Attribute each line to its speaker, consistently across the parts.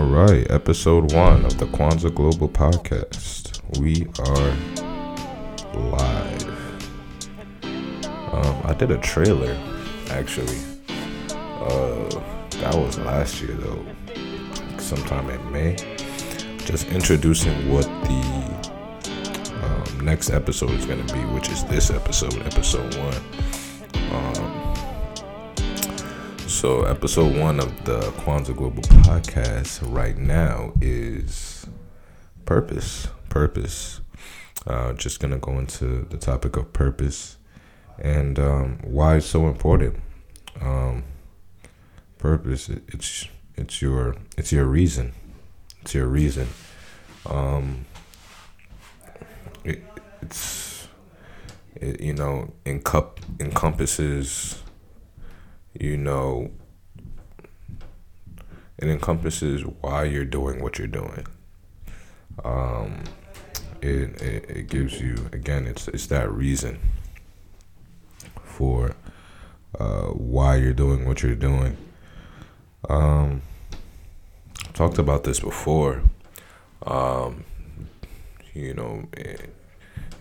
Speaker 1: All right, episode one of the Kwanzaa Global Podcast. We are live. Um, I did a trailer, actually. Uh, that was last year though, sometime in May. Just introducing what the um, next episode is going to be, which is this episode, episode one. So, episode one of the Kwanzaa Global Podcast right now is purpose. Purpose. Uh, just gonna go into the topic of purpose and um, why it's so important. Um, purpose. It, it's it's your it's your reason. It's your reason. Um, it, it's it, you know encup encompasses you know, it encompasses why you're doing what you're doing. Um, it, it, it gives you again, it's it's that reason for uh, why you're doing what you're doing. Um, talked about this before. Um, you know,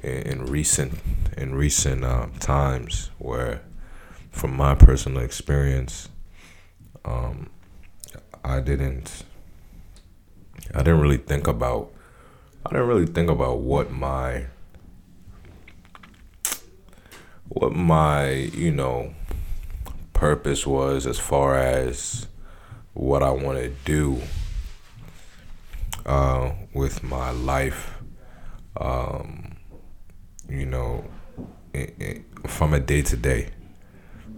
Speaker 1: in, in recent in recent um, times where from my personal experience, um, I didn't. I didn't really think about. I didn't really think about what my. What my you know, purpose was as far as what I want to do. Uh, with my life, um, you know, it, it, from a day to day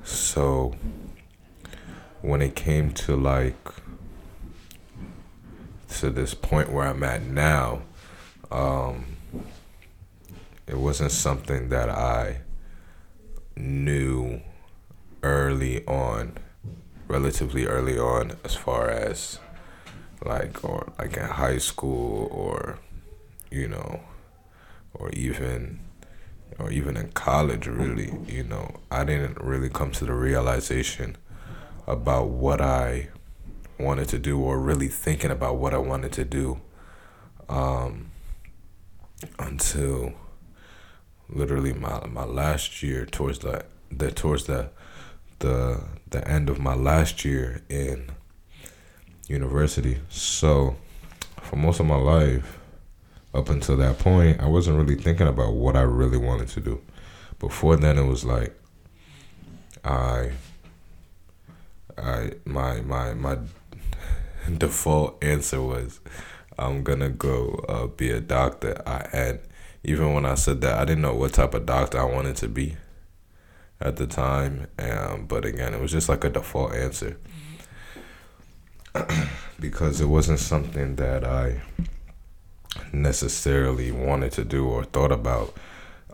Speaker 1: so when it came to like to this point where I'm at now, um, it wasn't something that I knew early on, relatively early on, as far as like or like in high school or you know, or even or even in college, really, you know, I didn't really come to the realization about what I wanted to do or really thinking about what I wanted to do um, until literally my my last year towards the the towards the the the end of my last year in university. So for most of my life up until that point, I wasn't really thinking about what I really wanted to do. Before then, it was like I, I my my my default answer was I'm gonna go uh, be a doctor. I and even when I said that, I didn't know what type of doctor I wanted to be at the time. Um, but again, it was just like a default answer because it wasn't something that I necessarily wanted to do or thought about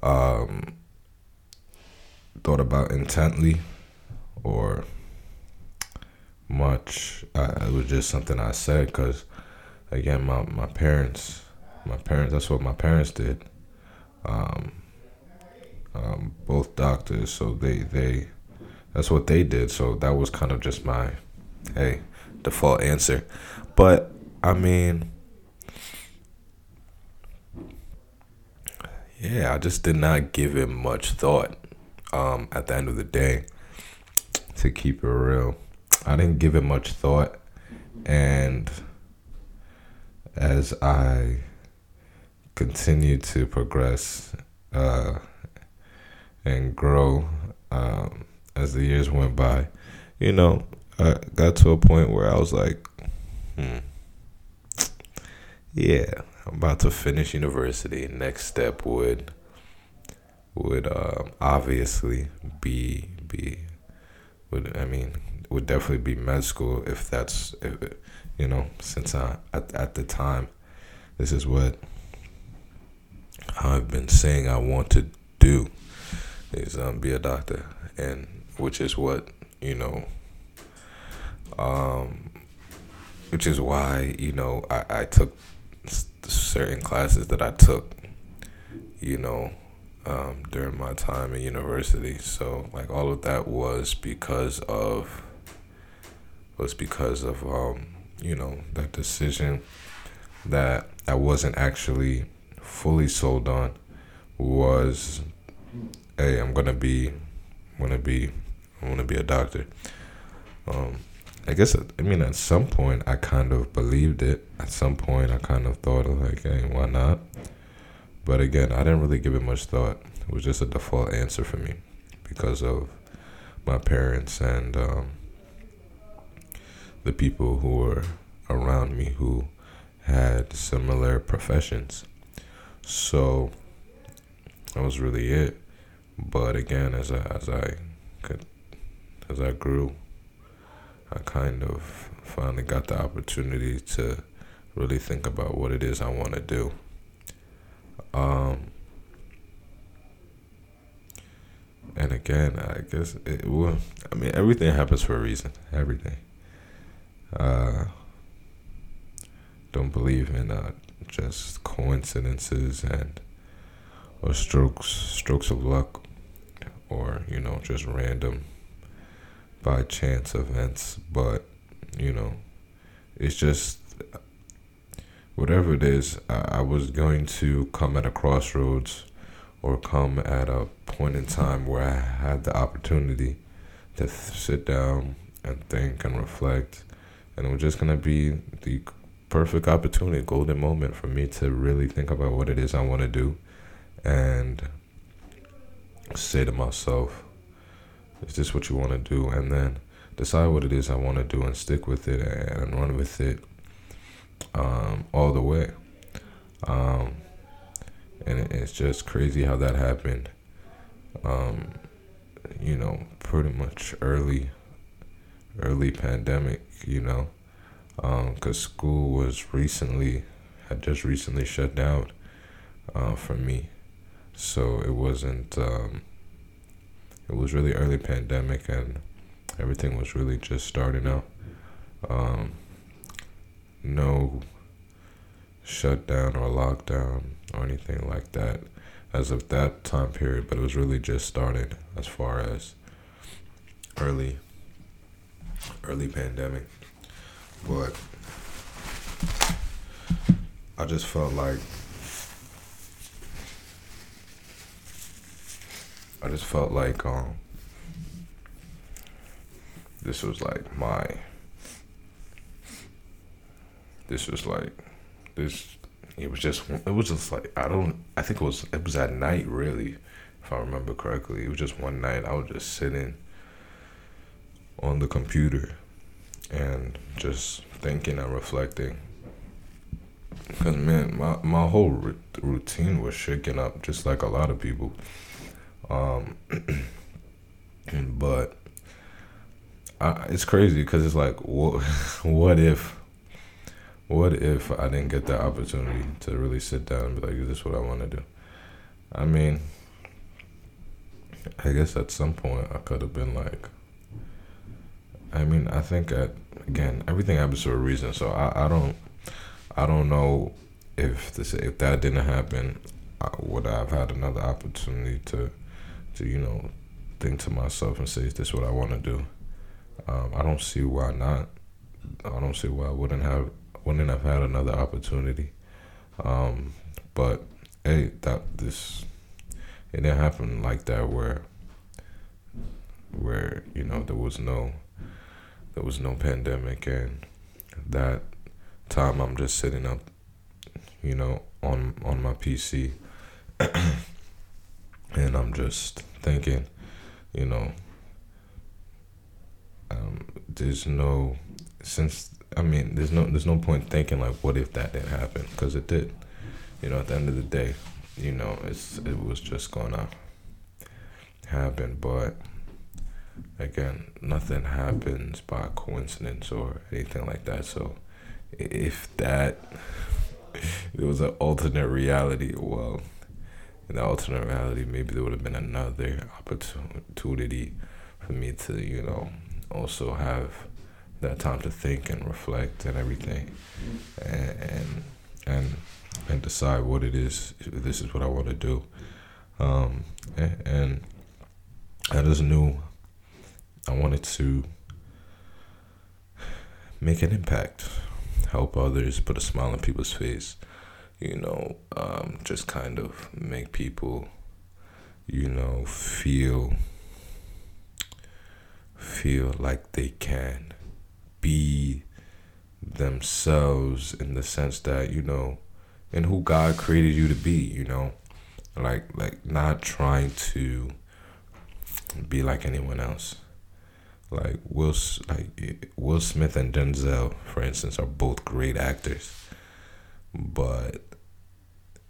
Speaker 1: um, thought about intently or much. It was just something I said because again, my my parents, my parents. That's what my parents did. Um, um, both doctors, so they they that's what they did. So that was kind of just my hey default answer. But I mean yeah, I just did not give it much thought. Um, at the end of the day, to keep it real, I didn't give it much thought, and as I continued to progress uh, and grow um, as the years went by, you know, I got to a point where I was like, hmm, yeah, I'm about to finish university. Next step would would um, obviously be be would I mean would definitely be med school if that's if, you know since I at at the time this is what I've been saying I want to do is um, be a doctor and which is what you know um which is why you know I, I took certain classes that I took, you know, um, during my time in university. So like all of that was because of was because of um, you know, that decision that I wasn't actually fully sold on was, hey, I'm gonna be, I'm gonna be, I'm gonna be a doctor. Um, I guess I mean at some point I kind of believed it. At some point I kind of thought of like, hey, why not? But again, I didn't really give it much thought. It was just a default answer for me because of my parents and um, the people who were around me who had similar professions. So that was really it. But again, as I as I could as I grew, I kind of finally got the opportunity to really think about what it is I want to do. Um, and again, I guess it will. I mean, everything happens for a reason. Everything. Uh, don't believe in uh, just coincidences and or strokes strokes of luck or you know just random by chance events. But you know it's just whatever it is I, I was going to come at a crossroads or come at a point in time where I had the opportunity to sit down and think and reflect and it was just to be the perfect opportunity golden moment for me to really think about what it is I want to do and say to myself, is this what you want to do? And then decide what it is I want to do and stick with it and run with it um, all the way. Um, and it's just crazy how that happened. Um, you know, pretty much early, early pandemic. You know, because um, school was recently had just recently shut down uh, for me. So it wasn't um, it was really early pandemic and everything was really just starting out. Um, no shutdown or lockdown or anything like that as of that time period but it was really just started as far as early early pandemic but i just felt like I just felt like um this was like my this was like this it was just it was just like I don't I think it was it was at night really if I remember correctly. It was just one night I was just sitting on the computer and just thinking and reflecting because man my my whole r- routine was shaken up just like a lot of people um, but I, it's crazy because it's like, what, what if, what if I didn't get that opportunity to really sit down and be like, is this what I want to do? I mean, I guess at some point I could have been like, I mean, I think at again everything happens for a reason. So I, I don't I don't know if this if that didn't happen, I, would I have had another opportunity to to you know think to myself and say, "Is this what I want to do?" Um, I don't see why not. I don't see why I wouldn't have wouldn't have had another opportunity. Um, but hey, that this it didn't happen like that where where you know there was no there was no pandemic and that time I'm just sitting up, you know, on on my PC and I'm just thinking, you know, um, there's no since I mean, there's no there's no point thinking like, what if that didn't happen? Because it did. You know, at the end of the day, you know, it's it was just gonna happen. But again, nothing happens by coincidence or anything like that. So if that it was an alternate reality, well in the alternate reality, maybe there would have been another opportunity for me to, you know, also have that time to think and reflect and everything, and and and decide what it is. This is what I want to do, um, and, and I just knew I wanted to make an impact help others, put a smile on people's face, you know, um, just kind of make people, you know, feel feel like they can be themselves in the sense that, you know, in who God created you to be, you know, like like not trying to be like anyone else. Like Will, like Will Smith and Denzel, for instance, are both great actors, but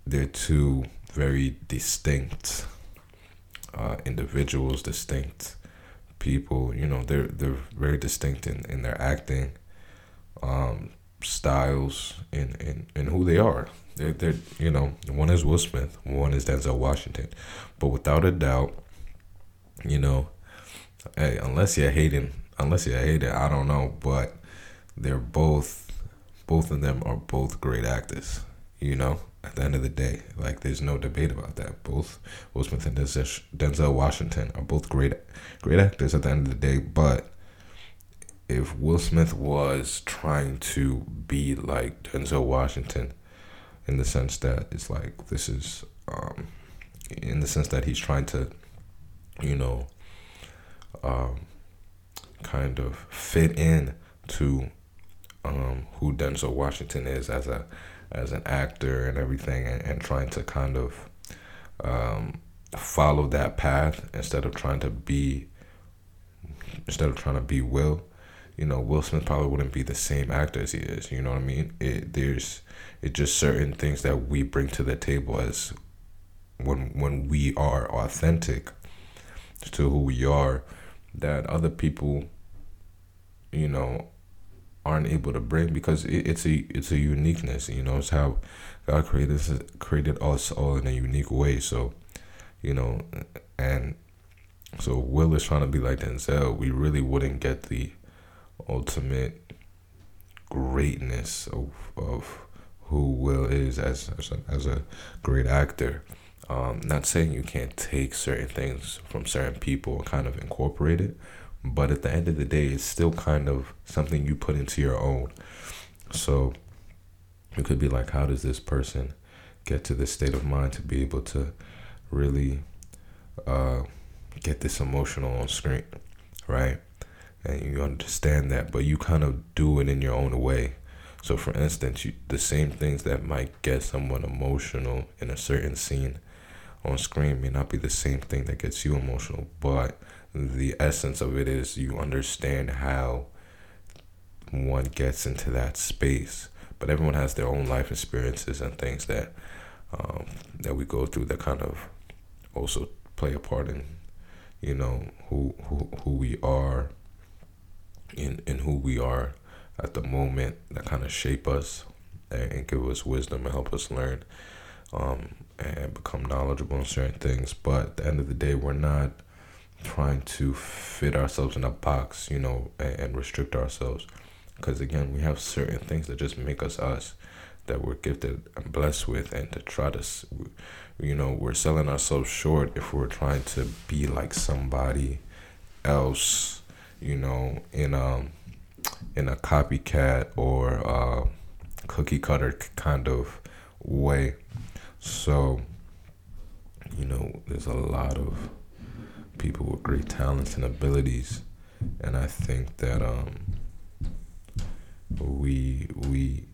Speaker 1: they're two very distinct uh, individuals, distinct people. You know, they're they're very distinct in, in their acting um, styles and in, in, in who they are. They're, they're you know one is Will Smith, one is Denzel Washington, but without a doubt, you know, hey, unless you're hating, unless you're hating, I don't know, but they're both, both of them are both great actors. You know, at the end of the day, like there's no debate about that. Both Will Smith and Denzel Washington are both great, great actors at the end of the day. But if Will Smith was trying to be like Denzel Washington, in the sense that it's like this is, um, in the sense that he's trying to, you know, um, kind of fit in to um, who Denzel Washington is as a as an actor and everything, and, and trying to kind of um, follow that path instead of trying to be instead of trying to be Will. You know, Will Smith probably wouldn't be the same actor as he is. You know what I mean? It there's it just certain things that we bring to the table as when when we are authentic to who we are that other people you know aren't able to bring because it, it's a it's a uniqueness you know it's how god created created us all in a unique way. So you know and so will is trying to be like denzel. We really wouldn't get the ultimate greatness of of who will is as as a, as a great actor um, not saying you can't take certain things from certain people and kind of incorporate it, but at the end of the day, it's still kind of something you put into your own. So it could be like, how does this person get to this state of mind to be able to really uh, get this emotional on screen, right? And you understand that, but you kind of do it in your own way. So, for instance, you, the same things that might get someone emotional in a certain scene on screen may not be the same thing that gets you emotional, but the essence of it is you understand how one gets into that space. But everyone has their own life experiences and things that um, that we go through that kind of also play a part in, you know, who who who we are, in in who we are at the moment that kind of shape us and, and give us wisdom and help us learn. Um, and become knowledgeable in certain things. But at the end of the day, we're not trying to fit ourselves in a box, you know, and, and restrict ourselves. Because again, we have certain things that just make us us that we're gifted and blessed with, and to try to, you know, we're selling ourselves short if we're trying to be like somebody else, you know, in um in a copycat or uh, cookie cutter kind of way. So, you know, there's a lot of people with great talents and abilities, and I think that um, we we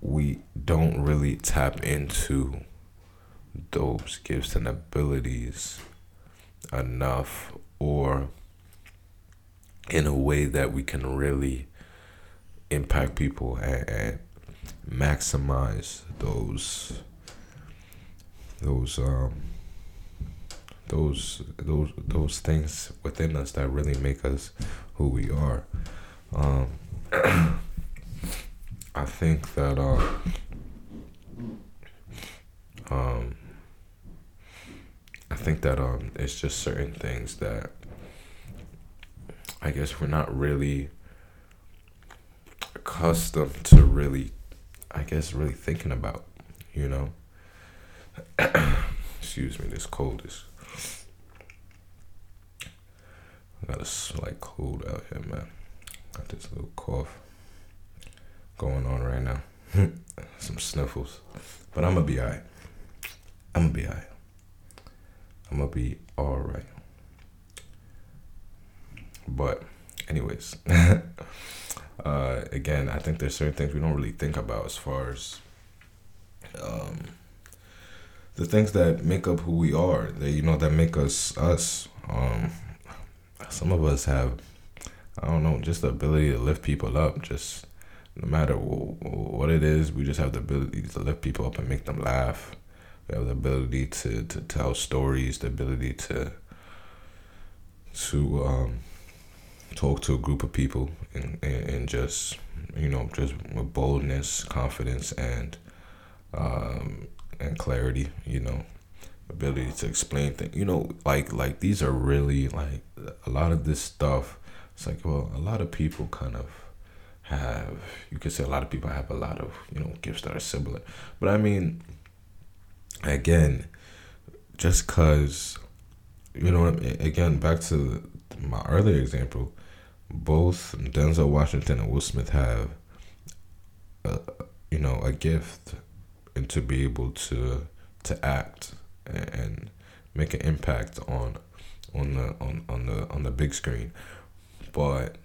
Speaker 1: we don't really tap into those gifts and abilities enough or in a way that we can really impact people and, and maximize those those um those those those things within us that really make us who we are. Um, I think that uh, um, I think that um, it's just certain things that I guess we're not really accustomed to really, I guess, really thinking about, you know. Excuse me, this cold is. I got a slight cold out here, man. Got this little cough going on right now. Some sniffles. But I'm gonna be alright. I'm gonna be alright. I'm gonna be alright. But, anyways, uh, again, I think there's certain things we don't really think about as far as um, the things that make up who we are. That you know that make us us. Um, some of us have, I don't know, just the ability to lift people up. Just no matter what it is, we just have the ability to lift people up and make them laugh. We have the ability to, to tell stories, the ability to to um, talk to a group of people and, and, and just you know just with boldness, confidence, and um, and clarity. You know, ability to explain things. You know, like like these are really like a lot of this stuff. It's like well, a lot of people kind of have you could say a lot of people have a lot of you know gifts that are similar, but I mean, again, just cause you know again back to my earlier example, both Denzel Washington and Will Smith have, a, you know, a gift, and to be able to to act and, make an impact on on the on, on the on the big screen, but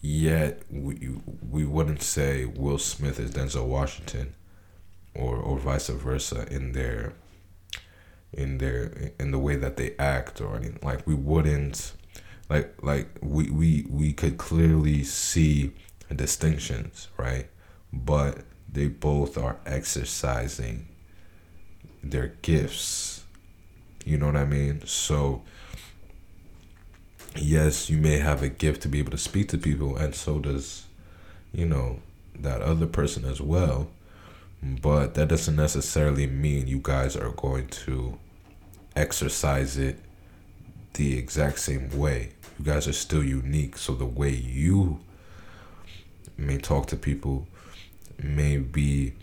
Speaker 1: yet we we wouldn't say Will Smith is Denzel Washington, or or vice versa in their in their in the way that they act or anything. Like we wouldn't like like we we we could clearly see distinctions, right? But they both are exercising their gifts. You know what I mean? So yes, you may have a gift to be able to speak to people and so does you know that other person as well. But that doesn't necessarily mean you guys are going to exercise it the exact same way. You guys are still unique, so the way you may talk to people may be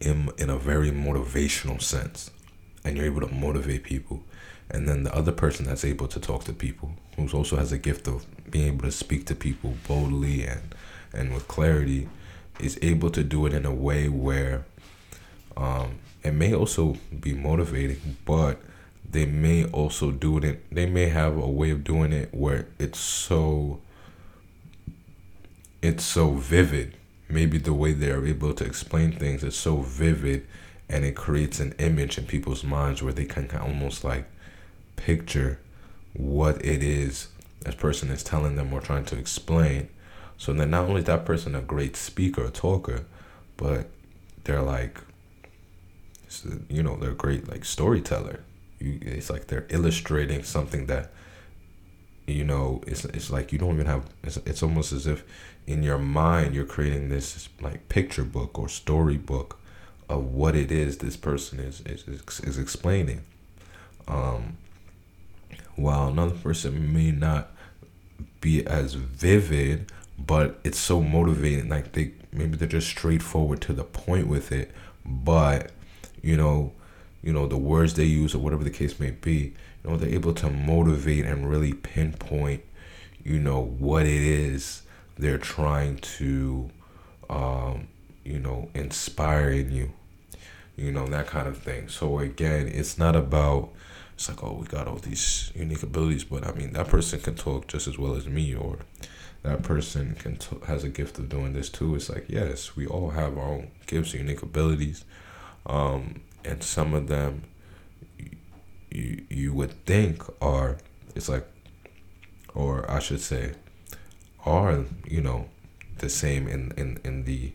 Speaker 1: in, in a very motivational sense and you're able to motivate people. And then the other person that's able to talk to people who also has a gift of being able to speak to people boldly and and with clarity is able to do it in a way where um, it may also be motivating but they may also do it they may have a way of doing it where it's so it's so vivid. Maybe the way they're able to explain things is so vivid and it creates an image in people's minds where they can almost like picture what it is that person is telling them or trying to explain. So then not only that person a great speaker or talker but they're like you know they're great like storyteller. You, it's like they're illustrating something that you know it's it's like you don't even have it's, it's almost as if in your mind you're creating this like picture book or story book of what it is this person is is, is explaining. Um while another person may not be as vivid but it's so motivating like they maybe they're just straightforward to the point with it but you know you know the words they use or whatever the case may be you know they're able to motivate and really pinpoint you know what it is they're trying to um, you know inspire in you you know that kind of thing. So again it's not about it's like oh we got all these unique abilities but i mean that person can talk just as well as me or that person can t- has a gift of doing this too. It's like yes we all have our own gifts unique abilities um, and some of them you you would think are it's like or I should say are you know the same in in in the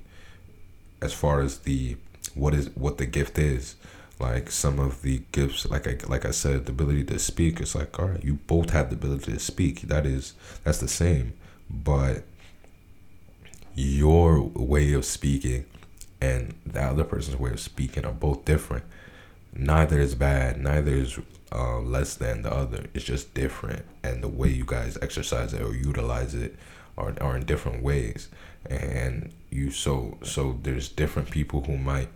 Speaker 1: as far as the what is what the gift is like some of the gifts like I like I said the ability to speak it's like all right you both have the ability to speak that is that's the same but your way of speaking and the other person's way of speaking are both different. Neither is bad, neither is uh, less than the other. It's just different, and the way you guys exercise it or utilize it are, are in different ways. And you so so there's different people who might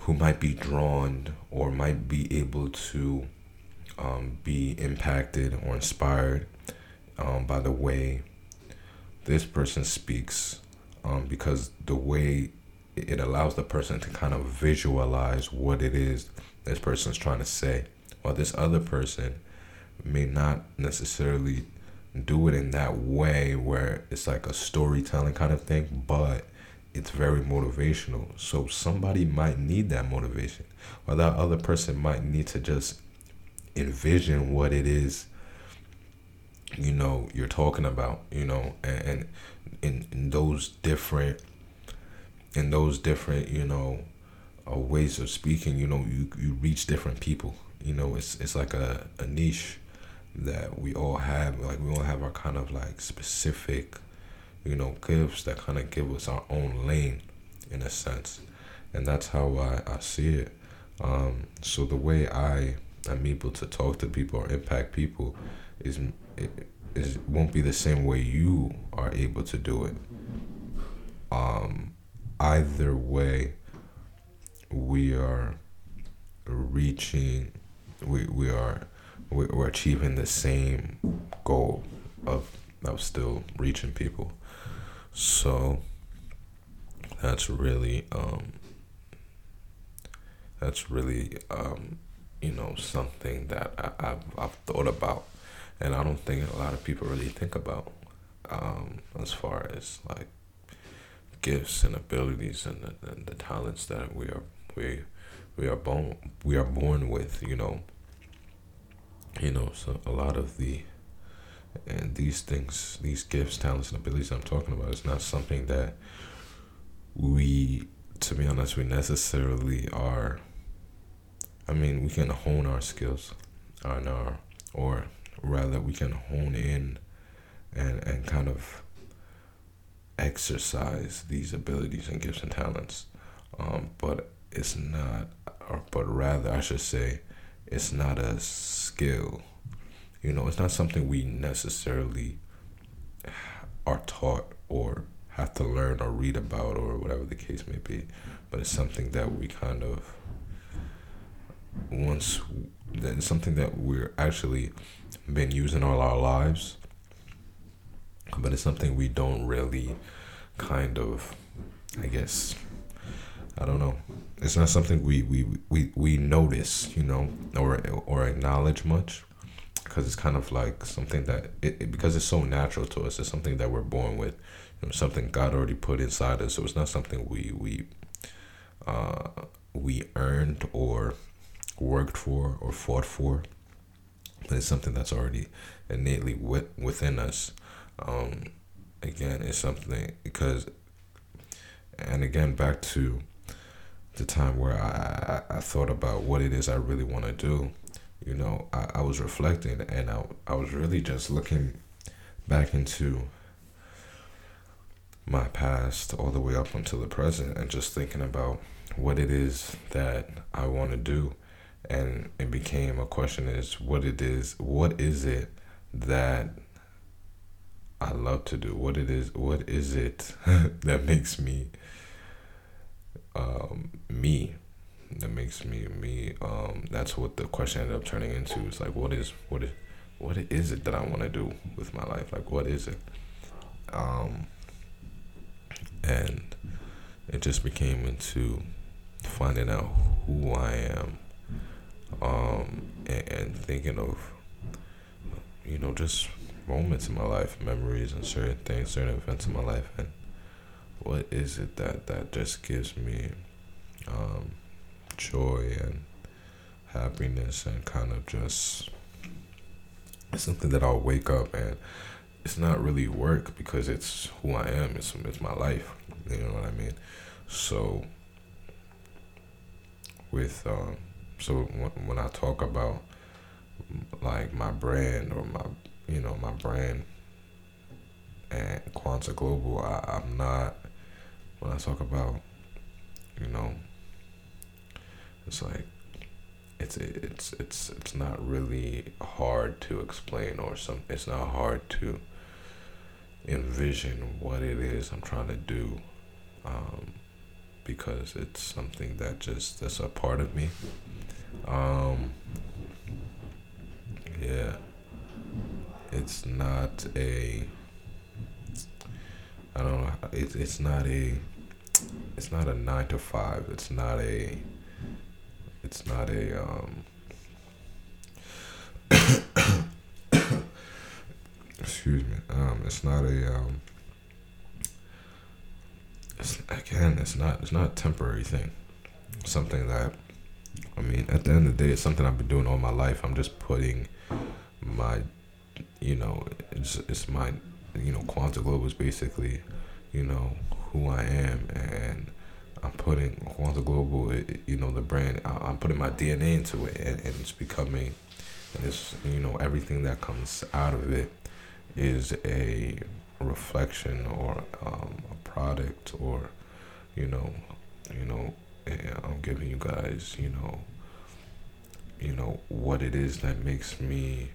Speaker 1: who might be drawn or might be able to um, be impacted or inspired um, by the way this person speaks um, because the way it allows the person to kind of visualize what it is this person's trying to say while this other person may not necessarily do it in that way where it's like a storytelling kind of thing but it's very motivational. So somebody might need that motivation or that other person might need to just envision what it is you know you're talking about you know and, in, in those different in those different you know uh, ways of speaking you know you, you reach different people. You know it's it's like a, a niche that we all have like we all have our kind of like specific you know gifts that kind of give us our own lane in a sense and that's how I, I see it um, so the way I am able to talk to people or impact people is it, is won't be the same way you are able to do it. Um, either way, we are reaching, we, we are we're achieving the same goal of of still reaching people. So that's really um, that's really um, you know something that I, have I've thought about and I don't think a lot of people really think about um, as far as like gifts and abilities and the, and the talents that we are we we are born we are born with you know you know so a lot of the and these things these gifts talents and abilities i'm talking about is not something that we to be honest we necessarily are i mean we can hone our skills on our or rather we can hone in and and kind of exercise these abilities and gifts and talents. Um, but it's not or but rather i should say it's not a skill you know it's not something we necessarily are taught or have to learn or read about or whatever the case may be but it's something that we kind of once that is something that we're actually been using all our lives, but it's something we don't really kind of, I guess, I don't know. It's not something we we, we, we notice, you know, or or acknowledge much, because it's kind of like something that it, it, because it's so natural to us. It's something that we're born with, you know, something God already put inside us. So it's not something we we uh, we earned or worked for or fought for but it's something that's already innately with, within us. Um, again, it's something because, and again, back to the time where I, I, I thought about what it is I really want to do. You know, I, I was reflecting and I, I was really just looking back into my past all the way up until the present and just thinking about what it is that I want to do and it became a question is what it is what is it that I love to do what it is what is it that makes me um, me. That makes me me um, that's what the question ended up turning into. It's like what is what is what is it that I want to do with my life? Like what is it? Um, and it just became into finding out who I am um, and, and thinking of, you know, just moments in my life, memories, and certain things, certain events in my life, and what is it that that just gives me um, joy and happiness and kind of just something that I'll wake up and it's not really work because it's who I am. It's it's my life. You know what I mean? So with um, so when I talk about like my brand or my you know my brand and Quanta Global, I, I'm not when I talk about you know it's like it's it's it's it's not really hard to explain or some it's not hard to envision what it is I'm trying to do um, because it's something that just that's a part of me um, yeah, it's not a. it's it's not a it's not a nine to five. It's not a it's not a um excuse me. Um it's not a um it's again it's not it's not a temporary thing. Something that I mean at the end of the day it's something I've been doing all my life. I'm just putting my you know, it's it's my you know, Quanta Global is basically, you know, who I am and I'm putting Quanta Global, you know, the brand. I'm putting my DNA into it, and, and it's becoming, and it's you know everything that comes out of it is a reflection or um, a product or, you know, you know, I'm giving you guys, you know, you know what it is that makes me,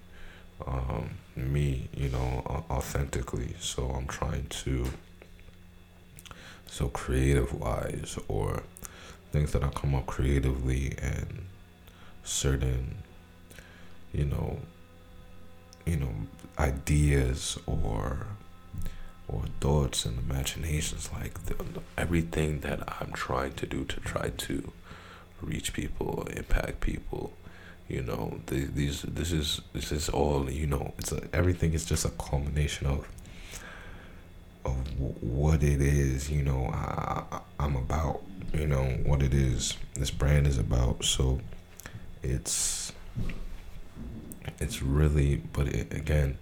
Speaker 1: um, me, you know, authentically. So I'm trying to so creative wise or things that I come up creatively and certain you know you know ideas or or thoughts and imaginations like the, everything that I'm trying to do to try to reach people impact people you know the, these this is this is all you know it's a, everything is just a culmination of of what it is, you know, I, I'm about, you know, what it is this brand is about. So it's it's really, but it, again,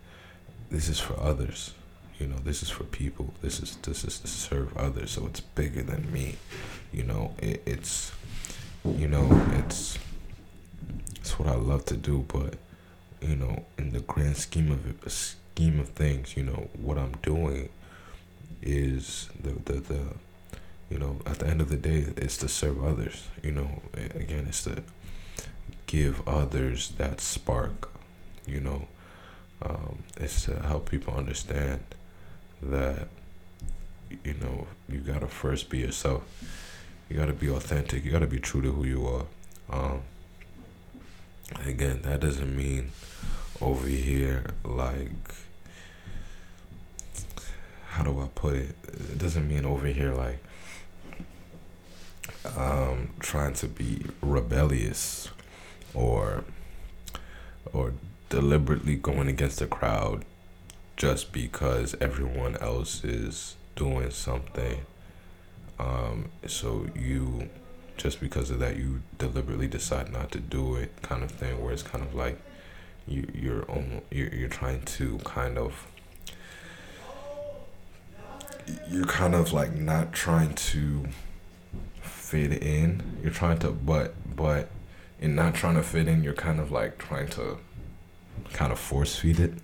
Speaker 1: this is for others. You know, this is for people. This is this is to serve others. So it's bigger than me. You know, it, it's you know, it's it's what I love to do, but you know, in the grand scheme of it, scheme of things, you know, what I'm doing is the, the, the you know at the end of the day it's to serve others you know again it's to give others that spark you know um, it's to help people understand that you know you gotta first be yourself. You gotta be authentic. You gotta be true to who you are. Um, again that doesn't mean over here like how do I put it? It doesn't mean over here like um, trying to be rebellious or or deliberately going against the crowd just because everyone else is doing something. Um, so you just because of that you deliberately decide not to do it kind of thing where it's kind of like you you're almost, you're, you're trying to kind of you're kind of like not trying to fit in. You're trying to, but but in not trying to fit in, you're kind of like trying to kind of force feed it.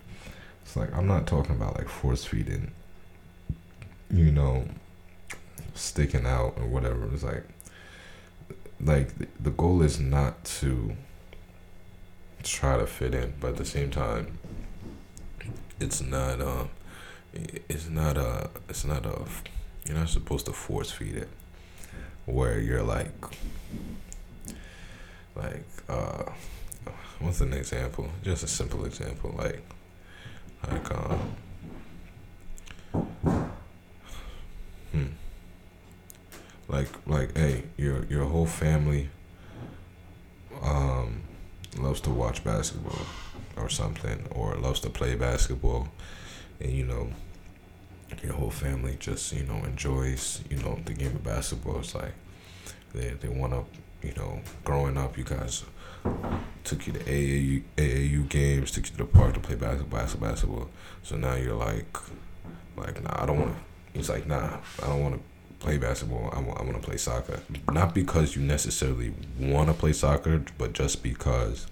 Speaker 1: It's like I'm not talking about like force feeding, you know, sticking out or whatever. It's like like the goal is not to try to fit in, but at the same time, it's not um it's not a it's not a you're not supposed to force feed it where you're like like uh what's an example? Just a simple example like like um hmm. Like like hey your your whole family um loves to watch basketball or something or loves to play basketball and you know your whole family just you know enjoys you know the game of basketball. It's like they they want to you know growing up you guys took you to AAU AAU games, took you to the park to play basketball, basketball, basketball. So now you're like like nah, I don't want to. He's like nah, I don't want to play basketball. I want I want to play soccer. Not because you necessarily want to play soccer, but just because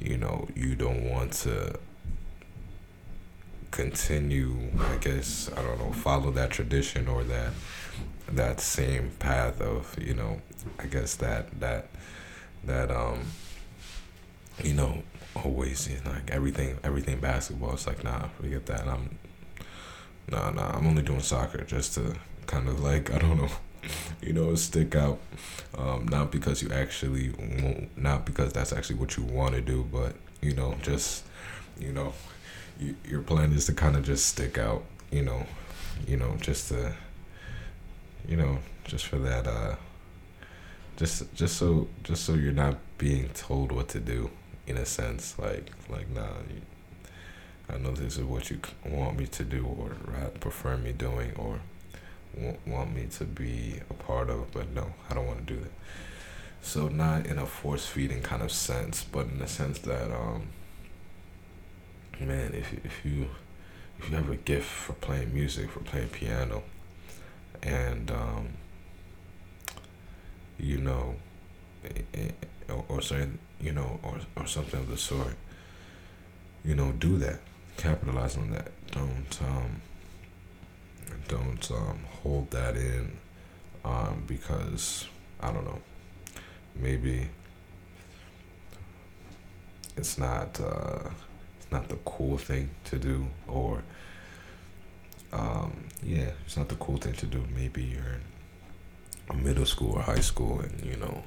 Speaker 1: you know you don't want to continue i guess i don't know follow that tradition or that that same path of you know i guess that that that um you know always you know, like everything everything basketball it's like nah forget that. I'm nah nah i'm only doing soccer just to kind of like i don't know you know stick out um not because you actually not because that's actually what you want to do but you know just you know you, your plan is to kind of just stick out, you know, you know, just to you know, just for that, uh, just just so just so you're not being told what to do, in a sense, like like nah. You, I know this is what you want me to do, or prefer me doing, or want me to be a part of, but no, I don't want to do that. So not in a force feeding kind of sense, but in the sense that, um, man, if if you if you have a gift for playing music, for playing piano, and um, you know, or, or saying, you know, or or something of the sort, you know, do that, capitalize on that. Don't um, don't um, hold that in um, because I don't know maybe it's not uh, not the cool thing to do or um, yeah it's not the cool thing to do. Maybe you're in middle school or high school and you know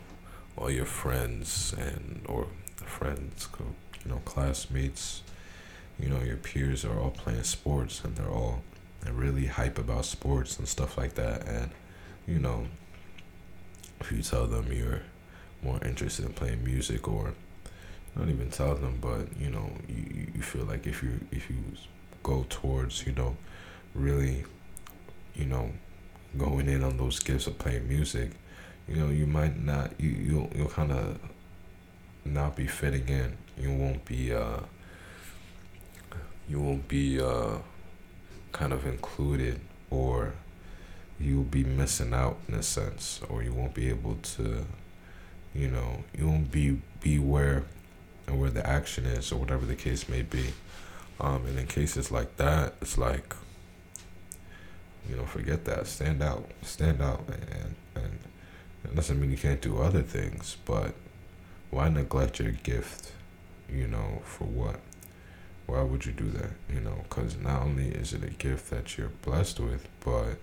Speaker 1: all your friends and or friends you know classmates you know your peers are all playing sports and they're all really hype about sports and stuff like that. And you know if you tell them you're more interested in playing music or not even tell them but you know you, you feel like if you if you go towards you know really you know going in on those gifts of playing music you know you might not you you'll, you'll kind of not be fitting in. You won't be uh you won't be uh kind of included or you'll be missing out in a sense or you won't be able to you know you won't be be where and where the action is or whatever the case may be. Um and in cases like that it's like you know forget that. Stand out. Stand out. And and it doesn't mean you can't do other things but why neglect your gift you know for what? Why would you do that you know? Because not only is it a gift that you're blessed with but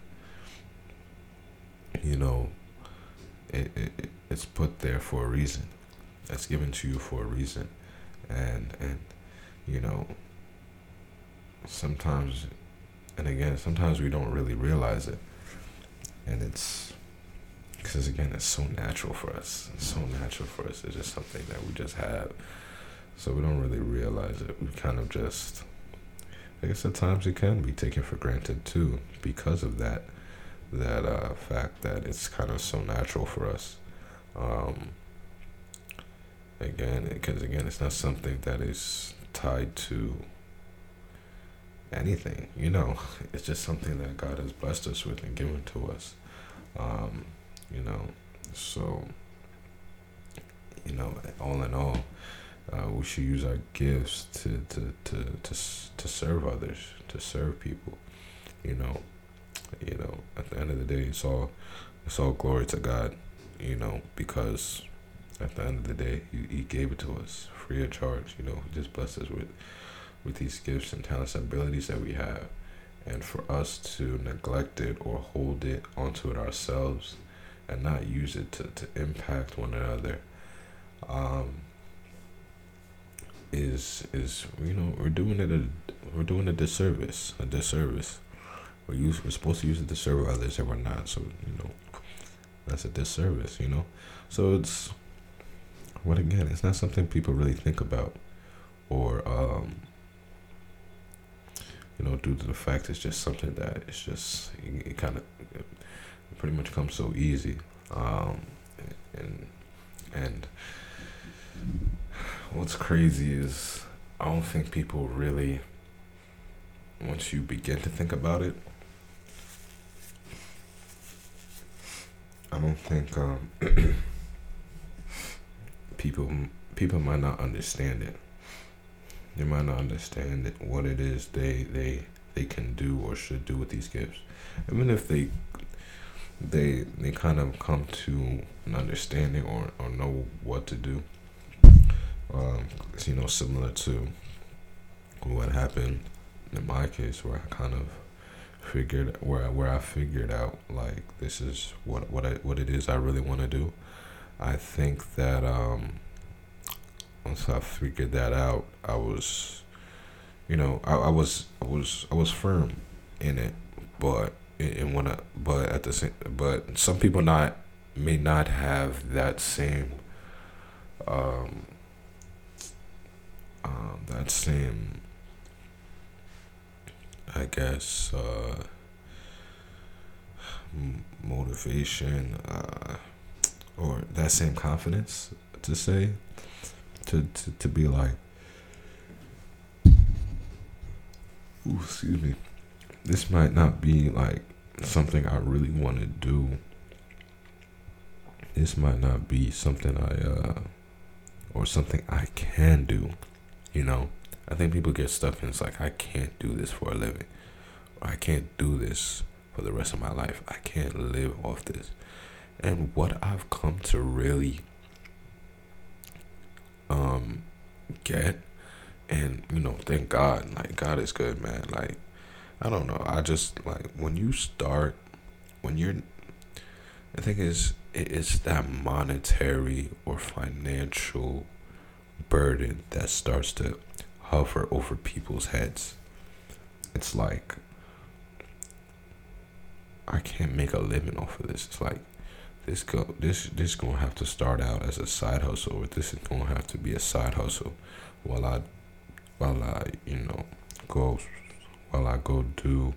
Speaker 1: you know it, it it's put there for a reason. It's given to you for a reason, and and you know sometimes, and again sometimes we don't really realize it, and it's because again it's so natural for us. It's so natural for us. It's just something that we just have, so we don't really realize it. We kind of just. I guess at times it can be taken for granted too because of that that uh, fact that it's kind of so natural for us. Um, again, because again, it's not something that is tied to anything. You know, it's just something that God has blessed us with and given to us. Um, you know, so you know, all in all, uh, we should use our gifts to, to, to, to, to serve others, to serve people. You know, you know, at the end of the day, it's all it's all glory to God. You know, because at the end of the day, He, he gave it to us free of charge. You know, He just blessed us with with these gifts and talents and abilities that we have, and for us to neglect it or hold it onto it ourselves and not use it to, to impact one another um, is is you know we're doing it a we're doing a disservice a disservice we're, use, we're supposed to use it to serve others and we're not. So, you know, that's a disservice, you know? So it's, what again, it's not something people really think about or, um, you know, due to the fact it's just something that it's just, it, it kind of, pretty much comes so easy. Um, and, and what's crazy is I don't think people really, once you begin to think about it, I don't think um, people people might not understand it. They might not understand it, what it is they they they can do or should do with these gifts. Even if they they they kind of come to an understanding or, or know what to do. Um, you know, similar to what happened in my case, where I kind of figured where where I figured out like this is what what I, what it is I really want to do. I think that um, once I figured that out, I was, you know, I, I was I was I was firm in it, but and wanna, but at the same, but some people not may not have that same, um, um that same, I guess, uh, motivation, uh, or that same confidence to say, to to, to be like, ooh, excuse me this might not be like something I really want to do. This might not be something I uh or something I can do. You know, I think people get stuck and it's like I can't do this for a living. I can't do this for the rest of my life. I can't live off this. And what I've come to really um get and you know, thank God, like God is good, man. Like I don't know. I just like when you start, when you're, the thing is, it's that monetary or financial burden that starts to hover over people's heads. It's like, I can't make a living off of this. It's like, this go this this gonna have to start out as a side hustle, or this is gonna have to be a side hustle, while I, while I you know go while I go do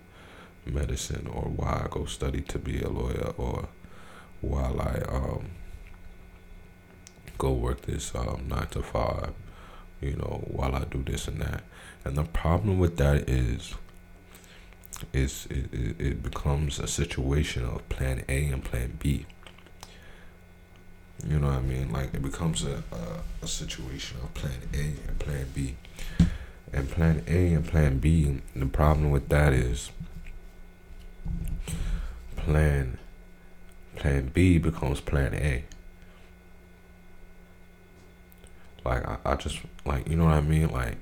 Speaker 1: medicine or while I go study to be a lawyer or while I um, go work this um, nine to five, you know, while I do this and that. And the problem with that is, is it, it, it becomes a situation of plan A and plan B. You know what I mean? Like it becomes a, a, a situation of plan A and plan B and plan A and plan B. The problem with that is plan plan B becomes plan A. Like I, I just like you know what I mean? Like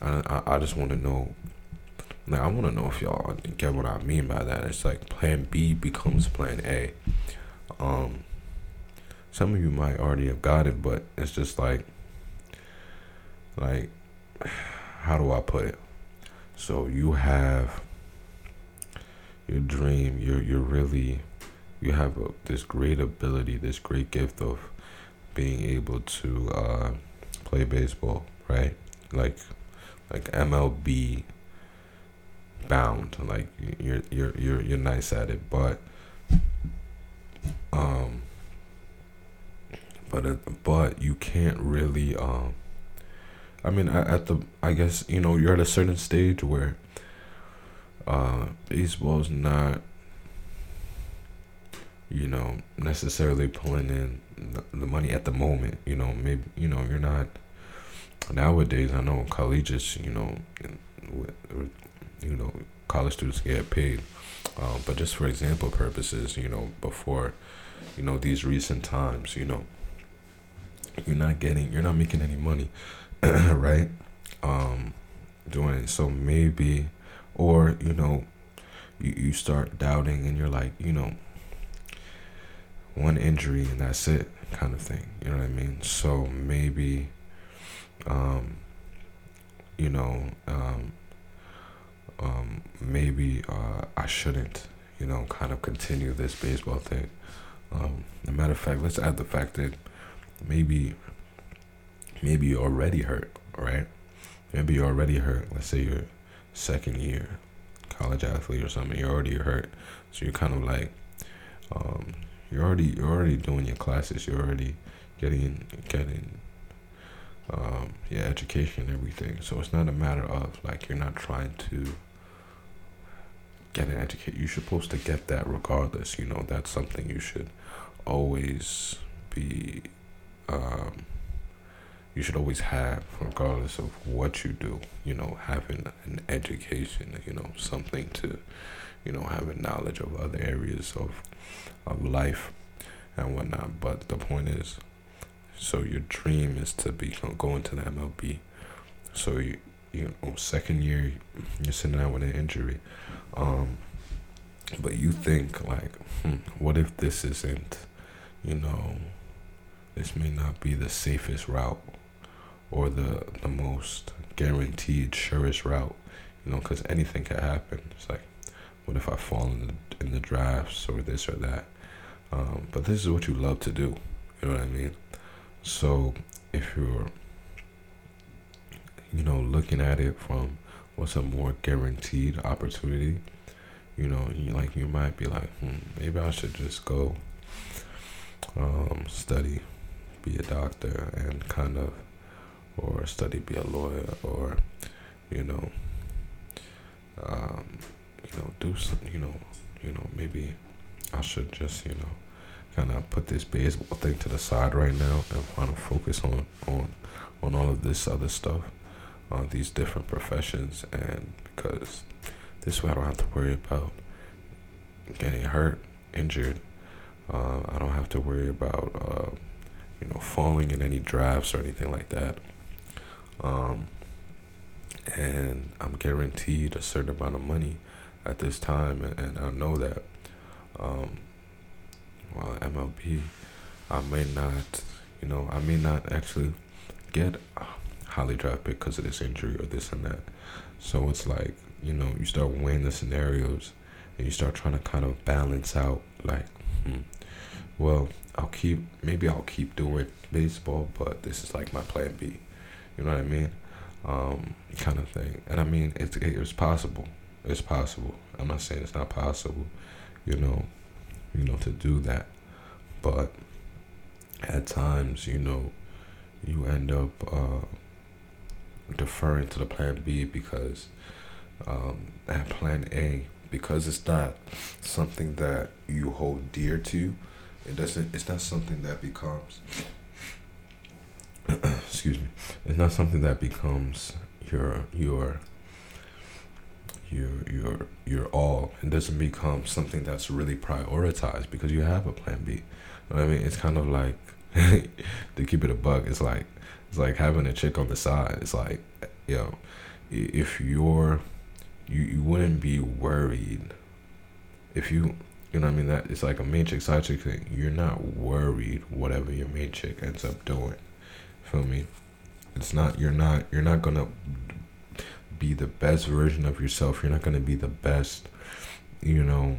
Speaker 1: I I, I just wanna know like I wanna know if y'all get what I mean by that. It's like plan B becomes plan A. Um some of you might already have got it, but it's just like like how do I put it? So you have your dream. You're you're really you have a, this great ability, this great gift of being able to uh, play baseball, right? Like like MLB bound. Like you're you're you're you're nice at it, but um but but you can't really um I mean, at the I guess you know you're at a certain stage where uh, baseball's not you know necessarily pulling in the money at the moment. You know, maybe you know you're not nowadays. I know colleges, you know, you know, college students get paid, uh, but just for example purposes, you know, before you know these recent times, you know, you're not getting, you're not making any money right? Um, doing so maybe, or you know, you you start doubting and you're like, you know, one injury and that's it, kind of thing. You know what I mean? So maybe, um, you know, um, um, maybe uh, I shouldn't, you know, kind of continue this baseball thing. Um, a matter of fact, let's add the fact that maybe maybe you're already hurt, right? Maybe you're already hurt. Let's say you're second year college athlete or something. You're already hurt, so you're kind of like, um, you're already you're already doing your classes. You're already getting getting um, education and everything. So it's not a matter of like you're not trying to get an education. You're supposed to get that regardless. You know that's something you should always be. Um, you should always have, regardless of what you do, you know, having an education, you know, something to, you know, having knowledge of other areas of, of life and whatnot. But the point is, so your dream is to be go into the MLB. So you, you know, second year, you're sitting out with an injury. Um, but you think like, hmm, what if this isn't, you know, this may not be the safest route or the the most guaranteed surest route, you know, because anything could happen. It's like, what if I fall in the, in the drafts or this or that? Um, but this is what you love to do. You know what I mean? So if you're, you know, looking at it from what's a more guaranteed opportunity, you know, you like you might be like, hmm, maybe I should just go um, study, be a doctor, and kind of, or study, be a lawyer, or, you know, um, you know, do some, you know, you know, maybe I should just, you know, kind of put this baseball thing to the side right now and kind of focus on on on all of this other stuff, on these different professions, and because this way I don't have to worry about getting hurt, injured. Uh, I don't have to worry about uh, you know falling in any drafts or anything like that. Um, and I'm guaranteed a certain amount of money at this time, and, and I know that. Um, while MLB, I may not, you know, I may not actually get a highly draft pick because of this injury or this and that. So it's like, you know, you start weighing the scenarios and you start trying to kind of balance out, like, hmm, well, I'll keep, maybe I'll keep doing baseball, but this is like my plan B. You know what I mean? Um, kind of thing. And I mean, it's, it's possible. It's possible. I'm not saying it's not possible, you know, you know, to do that. But at times, you know, you end up uh, deferring to the plan B because um, that plan A, because it's not something that you hold dear to, it doesn't. It's not something that becomes. excuse me. It's not something that becomes your your your your your all It doesn't become something that's really prioritized because you have a plan B. You know I mean, it's kind of like to keep it a bug. It's like it's like having a chick on the side. It's like, you know, if you're you you wouldn't be worried if you you know what I mean that it's like a main chick side chick thing. You're not worried whatever your main chick ends up doing. Feel me? It's not you're not you're not gonna be the best version of yourself. You're not to be the best, you know,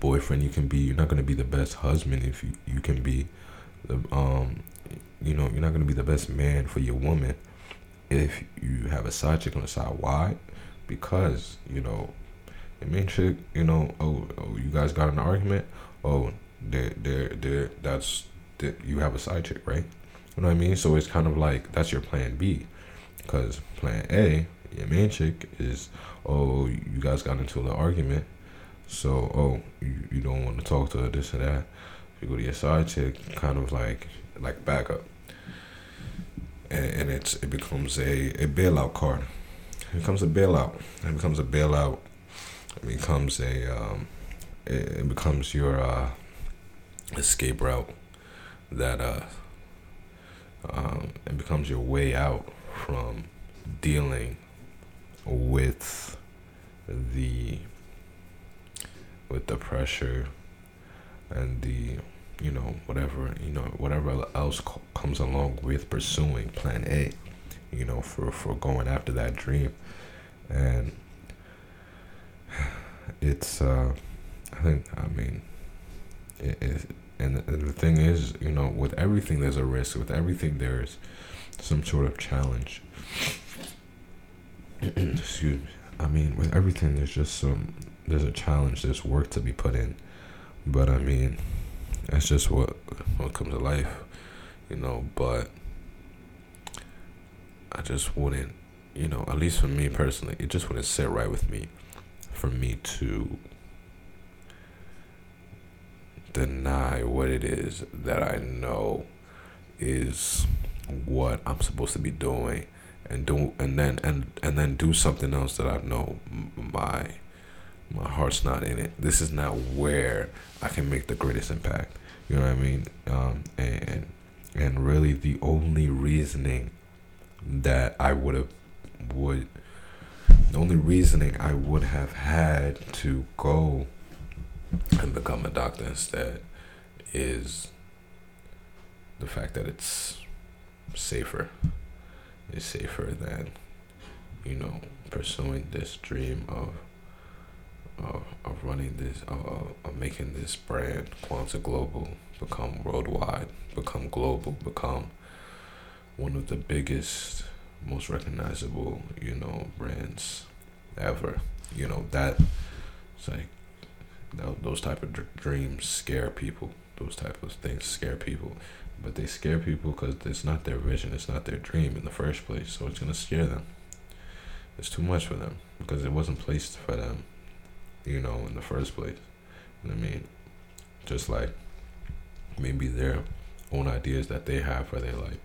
Speaker 1: boyfriend you can be. You're not to be the best husband if you, you can be the um you know, you're not to be the best man for your woman if you have a side chick on the side. Why? Because, you know, the main chick, you know, oh, oh you guys got an argument. Oh, there, there, there. That's that you have a side chick, right? You know what I mean? So it's kind of like that's your plan B. Because plan A, your main chick is, oh, you guys got into an argument. So, oh, you, you don't want to talk to her, this and that. You go to your side chick, kind of like like backup. And, and it's it becomes a, a bailout card. It becomes a bailout. It becomes a bailout. It becomes a um, it, becomes your uh, escape route that uh um, it becomes your way out from dealing with the with the pressure and the you know whatever you know whatever else comes along with pursuing plan A you know for for going after that dream. And it's uh I think I mean it is and the thing is you know with everything there's a risk with everything there's some sort of challenge. Excuse me. I mean, with everything, there's just some, there's a challenge, there's work to be put in. But I mean, that's just what, what comes to life, you know. But I just wouldn't, you know, at least for me personally, it just wouldn't sit right with me for me to deny what it is that I know is what I'm supposed to be doing and do and then and and then do something else that I know my my heart's not in it. This is not where I can make the greatest impact. You know what I mean? Um, and and really the only reasoning that I would have would the only reasoning I would have had to go and become a doctor instead is the fact that it's safer. It's safer than, you know, pursuing this dream of of running this, uh, of making this brand, Kwanzaa Global, become worldwide, become global, become one of the biggest, most recognizable, you know, brands ever. You know that it's like those type of dreams scare people. Those type of things scare people, but they scare people because it's not their vision, it's not their dream in the first place. So it's gonna scare them. It's too much for them because it wasn't placed for them, you know, in the first place. You know I mean? Just like maybe their own ideas that they have for their life.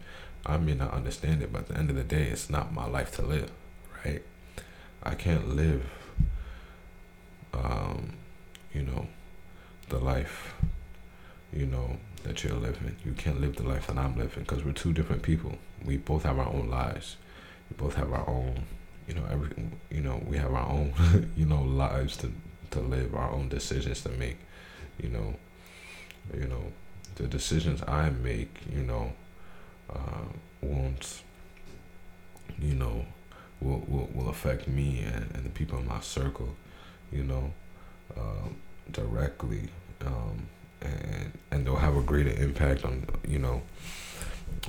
Speaker 1: I may not understand it, but at the end of the day, it's not my life to live, right? I can't live, um, you know, the life, you know, that you're living. You can't live the life that I'm living because we're two different people. We both have our own lives. We both have our own, you know, every, you know, we have our own, you know, lives to to live, our own decisions to make, you know, you know, the decisions I make, you know, uh, won't, you know, will, will, will affect me and, and the people in my circle, you know, um, directly. Um, and, and they'll have a greater impact on, you know,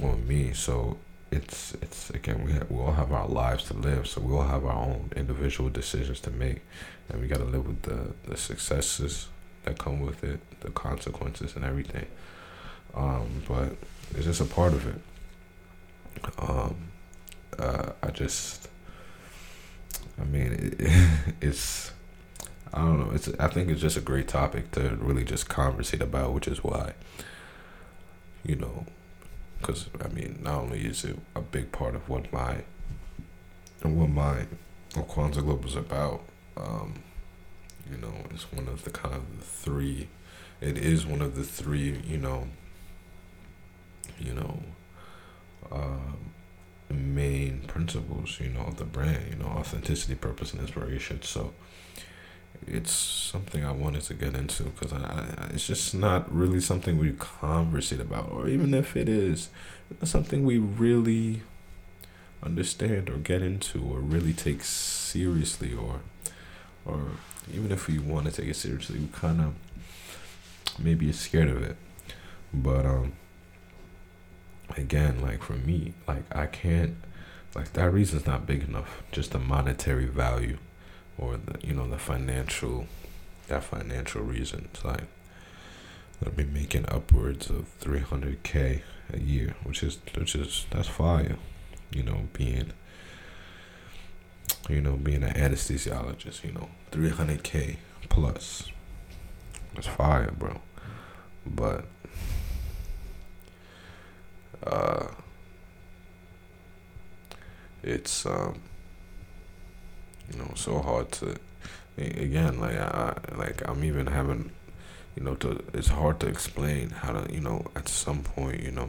Speaker 1: on me. So it's, it's again, we, we all have our lives to live. So we all have our own individual decisions to make. And we got to live with the, the successes that come with it, the consequences and everything. Um, but it's just a part of it. Um, uh, I just, I mean, it, it's, I don't know. It's, I think it's just a great topic to really just conversate about, which is why, you know, because I mean, not only is it a big part of what my, what my, Kwanzaa Global is about, um, you know, it's one of the kind of the three, it is one of the three, you know, you know, um, main principles, you know, of the brand, you know, authenticity, purpose, and inspiration. So it's something I wanted to get into because I, I, it's just not really something we conversate about, or even if it is, something we really understand or get into or really take seriously or or even if we want to take it seriously we kind of maybe scared of it but um again, like for me, like I can't, like that reason's not big enough. Just the monetary value, or the you know the financial, that financial reason. It's like I've been making upwards of three hundred k a year, which is which is that's fire. You know, being you know being an anesthesiologist, you know, three hundred k plus. That's fire, bro. But uh, it's um, you know so hard to again like I like I'm even having you know to it's hard to explain how to you know at some point you know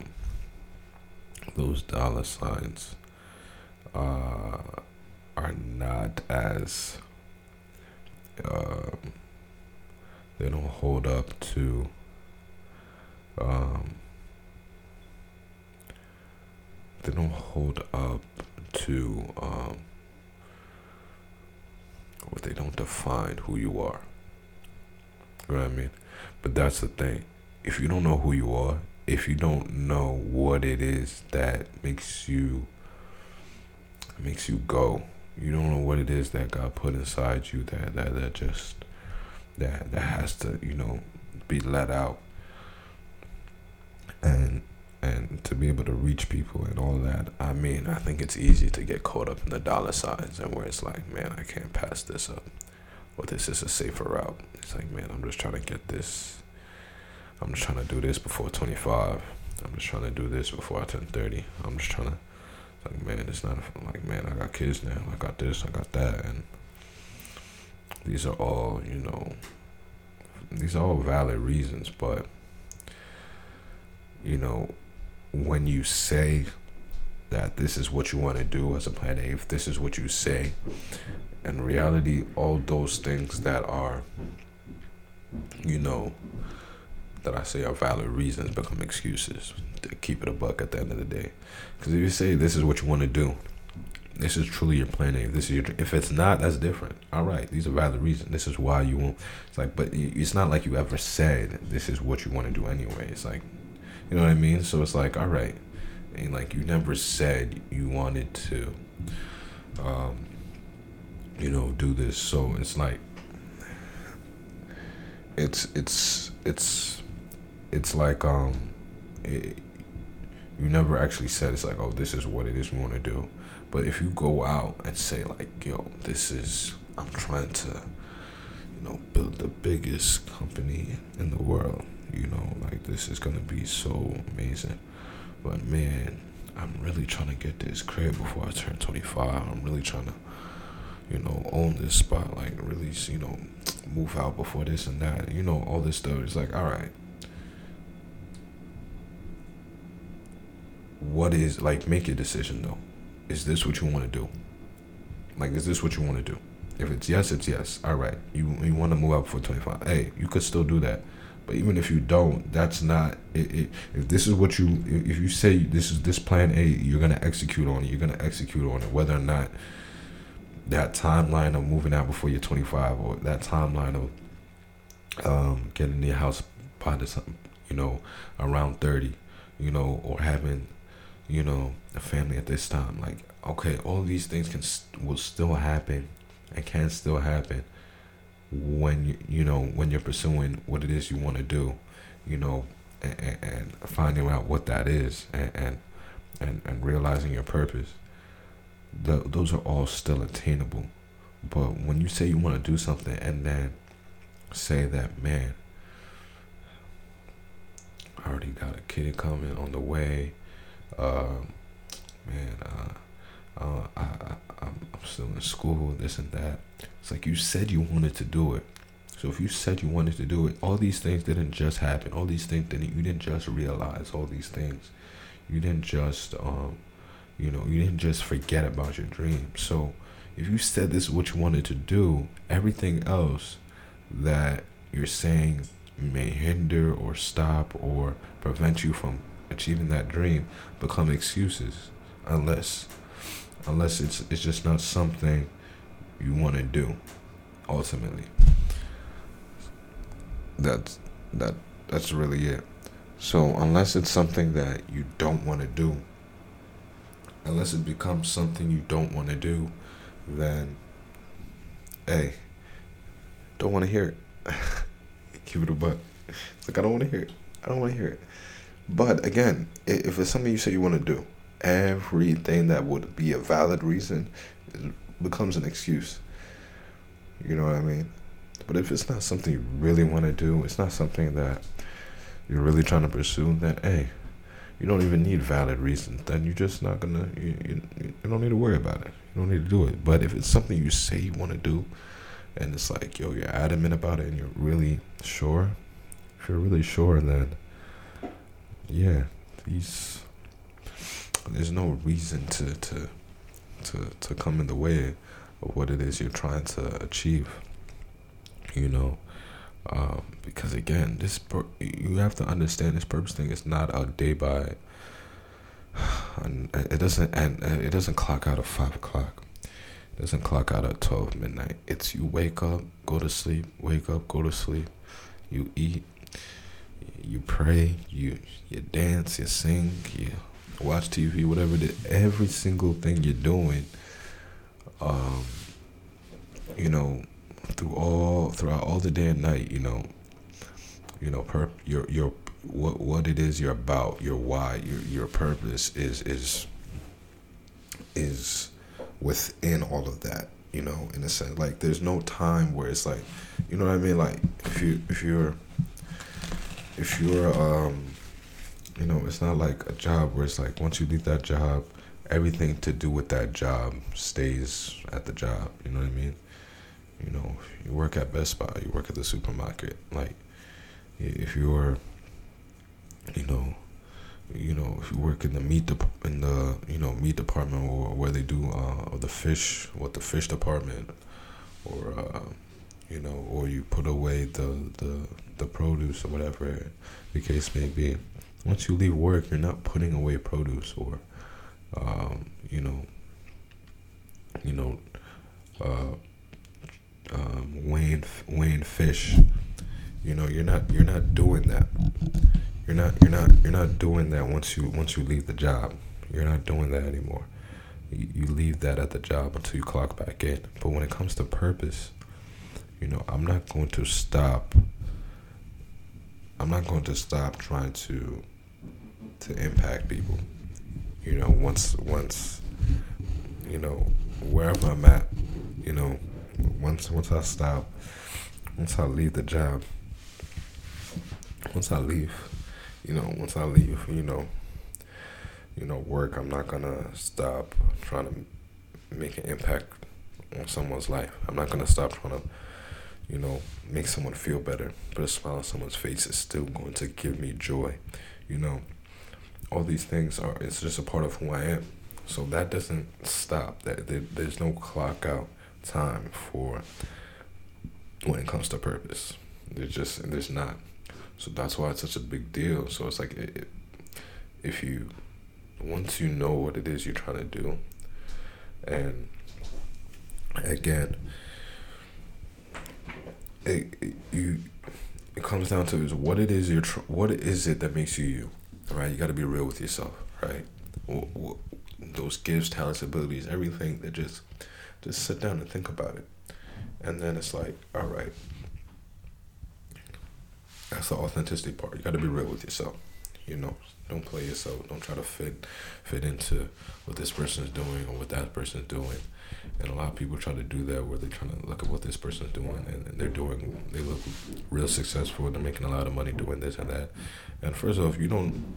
Speaker 1: those dollar signs uh, are not as um, they don't hold up to um, they don't hold up to um, or they don't define who you are. You know what I mean? But that's the thing. If you don't know who you are, if you don't know what it is that makes you makes you go, you don't know what it is that God put inside you that that, that just that that has to, you know, be let out. And and to be able to reach people and all that. I mean, I think it's easy to get caught up in the dollar signs and where it's like, man, I can't pass this up, or this is a safer route. It's like, man, I'm just trying to get this. I'm just trying to do this before 25. I'm just trying to do this before I turn 30. I'm just trying to. like, man, it's not like, man, I got kids now. I got this. I got that, and these are all, you know, these are all valid reasons, but you know, when you say that this is what you want to do as a plan A, if this is what you say, in reality, all those things that are, you know, that I say are valid reasons become excuses to keep it a buck at the end of the day. Because if you say this is what you want to do, this is truly your plan A. If This is your. If it's not, that's different. All right, these are valid reasons. This is why you won't. It's like, but it's not like you ever said this is what you want to do anyway. It's like, you know what I mean. So it's like, all right, and like you never said you wanted to, um, you know, do this. So it's like, it's it's it's it's like um, it, you never actually said it's like, oh, this is what it is you want to do but if you go out and say like, yo, this is I'm trying to, you know, build the biggest company in the world, you know, like this is gonna be so amazing. But man, I'm really trying to get this crib before I turn 25. I'm really trying to, you know, own this spot, like really, you know, move out before this and that. You know, all this stuff. It's like, all right. What is like make your decision though is this what you want to do? Like, is this what you want to do? If it's yes, it's yes. All right. You you want to move up for 25. Hey, you could still do that. But even if you don't, that's not it, it, if this is what you if you say this is this plan A, you're to execute on it. You're to execute on it whether or not that timeline of moving out before you're 25 or that timeline of um, getting your house by the you know around 30 you know or having you know, a family at this time. Like, okay, all these things can will still happen, and can still happen when you you know when you're pursuing what it is you want to do, you know, and, and, finding out what that is, and and and, realizing your purpose. The, those are all still attainable, but when you say you want to do something and then say that man, I already got a kid coming on the way uh, man, uh, uh, I, I, I'm, I'm still in school, this and that. It's like you said you wanted to do it. So if you said you wanted to do it, all these things didn't just happen. All these things didn't. You didn't just realize all these things. You didn't just, um, you know, you didn't just forget about your dream. So if you said this is what you wanted to do, everything else that you're saying may hinder or stop or prevent you from achieving that dream become excuses unless unless it's it's just not something you want to do ultimately. That's that that's really it. So unless it's something that you don't want to do unless it becomes something you don't want to do then hey don't want to hear it. Give it a butt. It's like i don't want to hear it. I don't want to hear it. But again, if it's something you say you want to do, everything that would be a valid reason becomes an excuse. You know what I mean? But if it's not something you really want to do, it's not something that you're really trying to pursue, then hey, you don't even need valid reasons. Then you're just not gonna. You, you, you don't need to worry about it. You don't need to do it. But if it's something you say you want to do, and it's like yo, you're adamant about it, and you're really sure. If you're really sure, then yeah, these there's no reason to to to to come in the way of what it is you're trying to achieve. You know, um, because again, this you have to understand this purpose thing is not a day by. And it doesn't and it doesn't clock out at five o'clock. It doesn't clock out at twelve midnight. It's you wake up, go to sleep, wake up, go to sleep. You eat, you pray, you you dance, you sing, you watch TV, whatever it is, every single thing you're doing, um, you know, through all throughout all the day and night, you know, you know, per your your what what it is you're about, your why, your your purpose is is is within all of that, you know, in a sense. Like there's no time where it's like, you know what I mean? Like if you if you're if you're um you know it's not like a job where it's like once you leave that job everything to do with that job stays at the job you know what i mean you know you work at best buy you work at the supermarket like if you're you know you know if you work in the meat de- in the you know meat department or where they do uh the fish what the fish department or uh you know, or you put away the the the produce or whatever the case may be. Once you leave work, you're not putting away produce or, um, you know, you know, uh, um, weighing weighing fish. You know, you're not you're not doing that. You're not you're not you're not doing that once you once you leave the job. You're not doing that anymore. You, you leave that at the job until you clock back in. But when it comes to purpose, you know, I'm not going to stop. I'm not going to stop trying to to impact people. You know, once once you know wherever I'm at, you know, once once I stop, once I leave the job, once I leave, you know, once I leave, you know, you know, work, I'm not gonna stop trying to make an impact on someone's life. I'm not gonna stop trying to, you know, make someone feel better. But a smile on someone's face is still going to give me joy. You know, all these things are. It's just a part of who I am. So that doesn't stop. That there's no clock out time for when it comes to purpose. There's just there's not. So that's why it's such a big deal. So it's like it, if you once you know what it is you're trying to do, and again, it, it you it comes down to is what it is you're tr- what is it that makes you you, right? You got to be real with yourself, right? What, what, those gifts, talents, abilities, everything that just just sit down and think about it. And then it's like, all right. That's the authenticity part. You got to be real with yourself. You know, don't play yourself. Don't try to fit fit into what this person's doing or what that person's doing. And a lot of people try to do that where they're trying to look at what this person's doing and, they're doing, they look real successful. They're making a lot of money doing this and that. And first off, you don't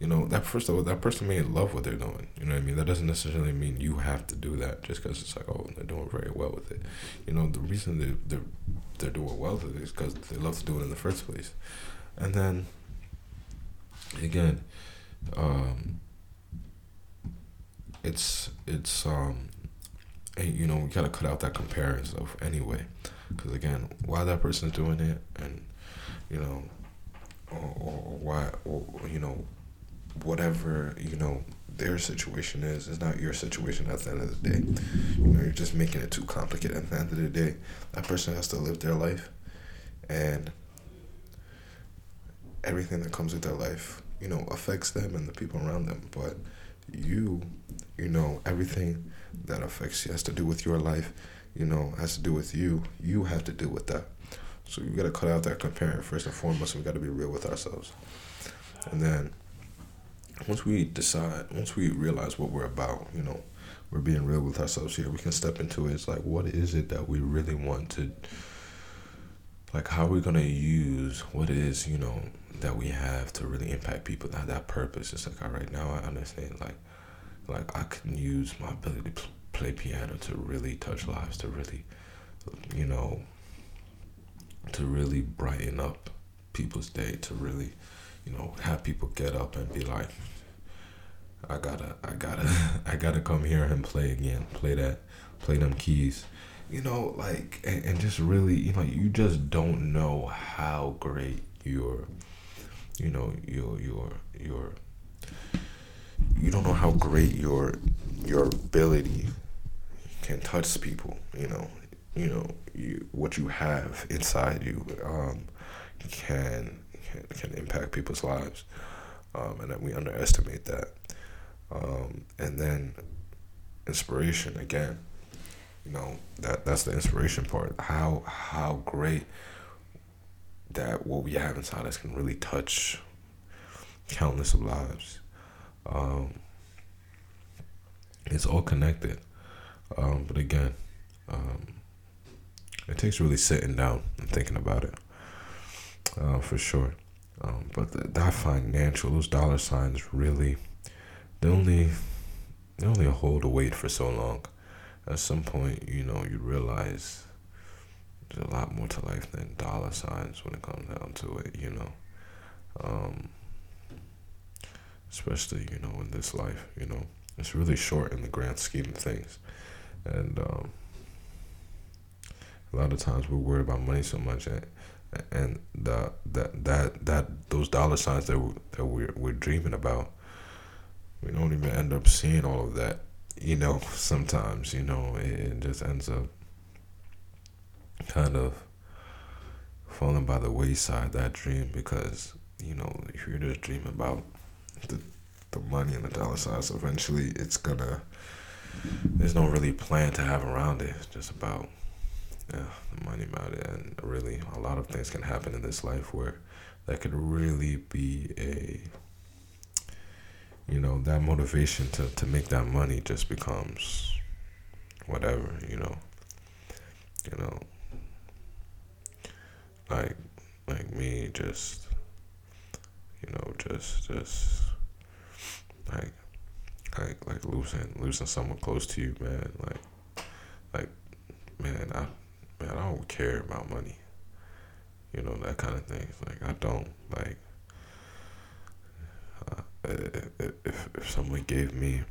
Speaker 1: you know that first of all that person may love what they're doing you know what i mean that doesn't necessarily mean you have to do that just because it's like oh they're doing very well with it you know the reason they, they're they're doing well with it is because they love to do it in the first place and then again um it's it's um and, you know we gotta cut out that comparison stuff anyway because again why that person's doing it and you know or, or why or you know whatever you know their situation is is not your situation at the end of the day. You know, you're just making it too complicated. At the end of the day, that person has to live their life, and everything that comes with their life, you know, affects them and the people around them. But you, you know, everything that affects you has to do with your life. You know, has to do with you. You have to deal with that. So you got to cut out that comparing first and foremost. We got to be real with ourselves, and then once we decide, once we realize what we're about, you know, we're being real with ourselves here. We can step into it. It's like, what is it that we really want to, like, how are we gonna use what is, you know, that we have to really impact people? That that purpose. It's like, all right, now I understand. Like, like I can use my ability to play piano to really touch lives, to really, you know, to really brighten up people's day, to really you know, have people get up and be like, I gotta, I gotta, I gotta come here and play again, play that, play them keys, you know, like, and, and just really, you know, you just don't know how great your, you know, your, your, your, you don't know how great your, your ability can touch people, you know, you know, you, what you have inside you, um, can can, can impact people's lives, um, and that we underestimate that. Um, and then inspiration again, you know that that's the inspiration part. How how great that what we have inside us can really touch countless of lives. Um, it's all connected, um, but again, um, it takes really sitting down and thinking about it uh, for sure. Um, but that financial, those dollar signs really, they only, they only hold a weight for so long. At some point, you know, you realize there's a lot more to life than dollar signs when it comes down to it, you know. Um, especially, you know, in this life, you know, it's really short in the grand scheme of things. And um, a lot of times we're worried about money so much. And, and the that that that those dollar signs that we, that we're we're dreaming about, we don't even end up seeing all of that you know, sometimes, you know, it, it just ends up kind of falling by the wayside, that dream, because, you know, if you're just dreaming about the, the money and the dollar signs, eventually it's gonna, there's no really plan to have around it. It's just about, yeah, the money about it. And really, a lot of things can happen in this life where that could really be a you know that motivation to, to make that money just becomes whatever you know you know like like me just you know just just like like like losing losing someone close to you man like like man i man i don't care about money. You know that kind of things like i don't like uh, if, if someone gave me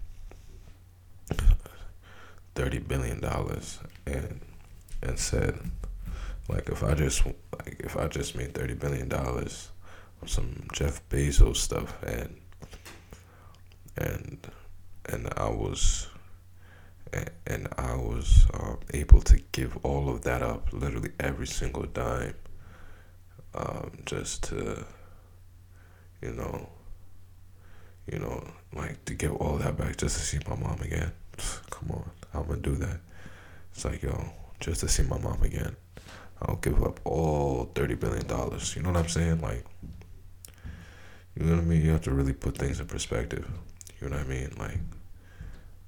Speaker 1: thirty billion dollars and and said like if I just like if I just made thirty billion dollars some Jeff Bezos stuff and and and I was and, I was um, able to give all of that up, literally every single dime, um, just to you know you know, like to get all that back just to see my mom again. Come on, I'm gonna do that. It's like, yo, just to see my mom again. I'll give up all thirty billion dollars. You know what I'm saying? Like, you know what I mean? You have to really put things in perspective. You know what I mean? Like,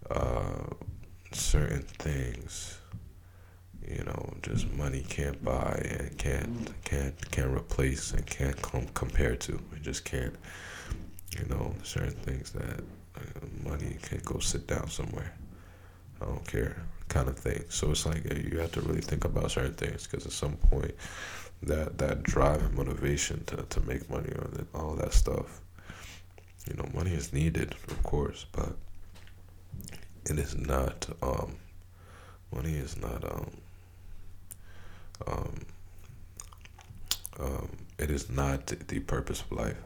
Speaker 1: uh, certain things, you know, just money can't buy and can't can't can't replace and can't com- compare to. It just can't. You know, certain things that uh, money can't go sit down somewhere. I don't care, kind of thing. So it's like uh, you have to really think about certain things because at some point, that that drive and motivation to, to make money or all that stuff, you know, money is needed, of course, but it is not. Um, money is not. Um, um, um, it is not the purpose of life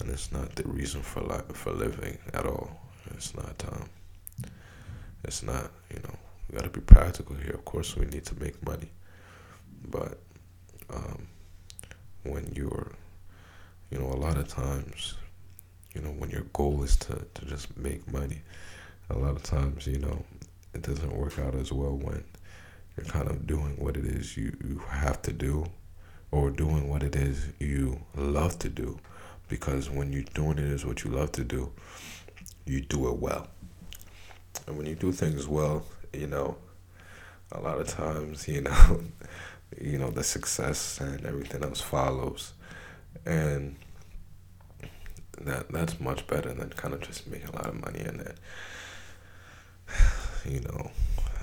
Speaker 1: and it's not the reason for life for living at all. It's not. Um, it's not. You know, we got to be practical here. Of course, we need to make money, but um, when you're, you know, a lot of times, you know, when your goal is to to just make money, a lot of times, you know, it doesn't work out as well when you're kind of doing what it is you, you have to do or doing what it is you love to do because when you're doing it is what you love to do, you do it well. And when you do things well, you know, a lot of times, you know, you know, the success and everything else follows. And that that's much better than kind of just making a lot of money and then you know,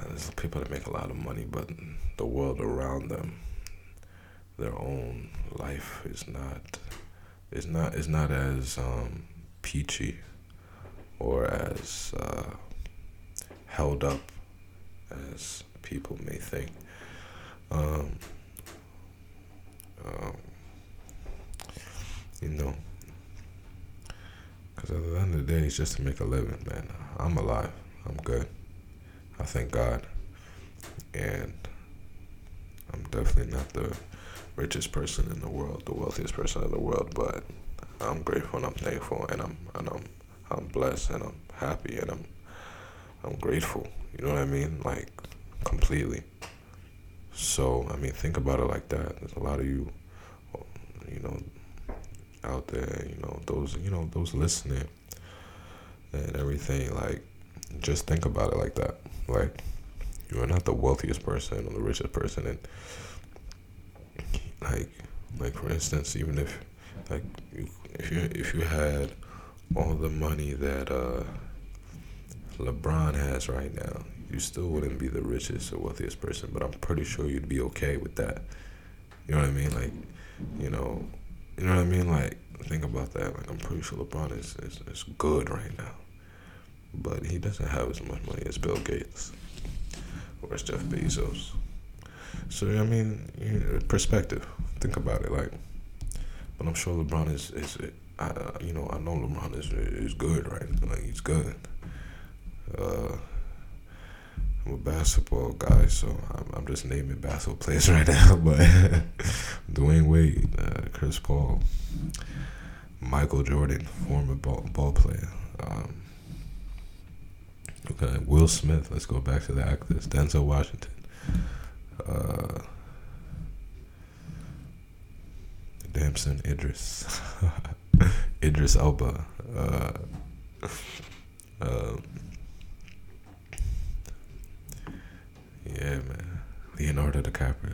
Speaker 1: there's people that make a lot of money but the world around them, their own life is not it's not it's not as um, peachy or as uh, held up as people may think. Um, um, you know, because at the end of the day, it's just to make a living, man. I'm alive. I'm good. I thank God, and I'm definitely not the richest person in the world, the wealthiest person in the world, but I'm grateful and I'm thankful and I'm and I'm I'm blessed and I'm happy and I'm I'm grateful. You know what I mean? Like completely. So I mean, think about it like that. There's a lot of you, you know, out there. You know, those you know those listening and everything. Like, just think about it like that. Like, you are not the wealthiest person or the richest person, and like like for instance even if like you, if you if you had all the money that uh LeBron has right now you still wouldn't be the richest or wealthiest person but I'm pretty sure you'd be okay with that you know what I mean like you know you know what I mean like think about that like I'm pretty sure LeBron is, is, is good right now but he doesn't have as much money as Bill Gates or as Jeff Bezos so I mean, perspective. Think about it, like. But I'm sure LeBron is is uh, you know I know LeBron is is good, right? Like he's good. Uh, I'm a basketball guy, so I'm, I'm just naming basketball players right now. But Dwyane Wade, uh, Chris Paul, Michael Jordan, former ball, ball player. Um, okay, Will Smith. Let's go back to the actors. Denzel Washington. Uh, Damson Idris. Idris Elba. Uh, um, yeah, man. Leonardo DiCaprio.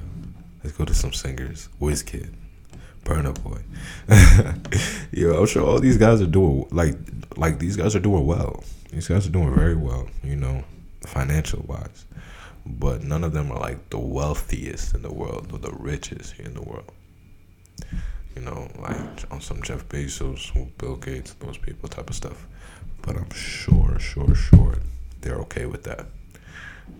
Speaker 1: Let's go to some singers. Wizkid. Burna Boy. Yo, I'm sure all these guys are doing like like these guys are doing well. These guys are doing very well, you know, financial wise. But none of them are like the wealthiest in the world or the richest in the world. You know, like on some Jeff Bezos, Bill Gates, those people type of stuff. But I'm sure, sure, sure they're okay with that.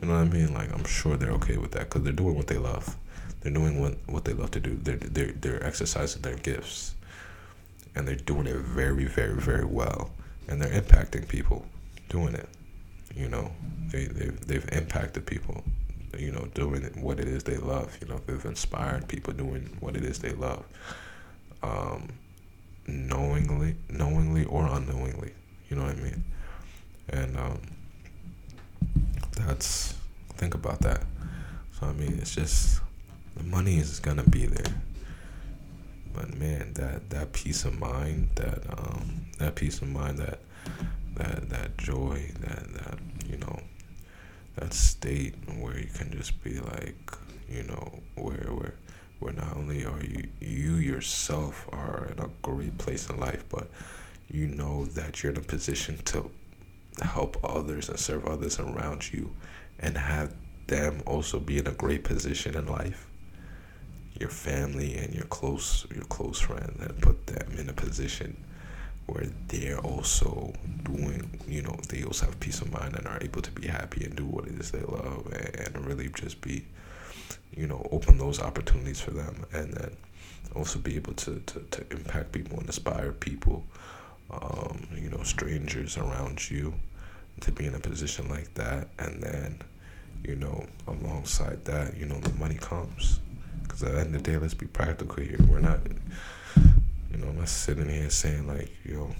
Speaker 1: You know what I mean? Like I'm sure they're okay with that because they're doing what they love. They're doing what what they love to do. They're they're they're exercising their gifts, and they're doing it very very very well, and they're impacting people doing it. You know, they they they've impacted people. You know, doing what it is they love. You know, they've inspired people doing what it is they love. Um, knowingly, knowingly or unknowingly. You know what I mean? And um, that's think about that. So I mean, it's just the money is gonna be there. But man, that that peace of mind, that um, that peace of mind, that that that joy, that that you know, that state where you can just be like, you know, where where where not only are you you yourself are in a great place in life, but you know that you're in a position to help others and serve others around you and have them also be in a great position in life. Your family and your close your close friends and put them in a position where they're also doing you know they also have peace of mind and are able to be happy and do what it is they love and, and really just be you know open those opportunities for them and then also be able to, to, to impact people and inspire people um, you know strangers around you to be in a position like that and then you know alongside that you know the money comes because at the end of the day, let's be practical here. We're not, you know, I'm not sitting here saying like, yo,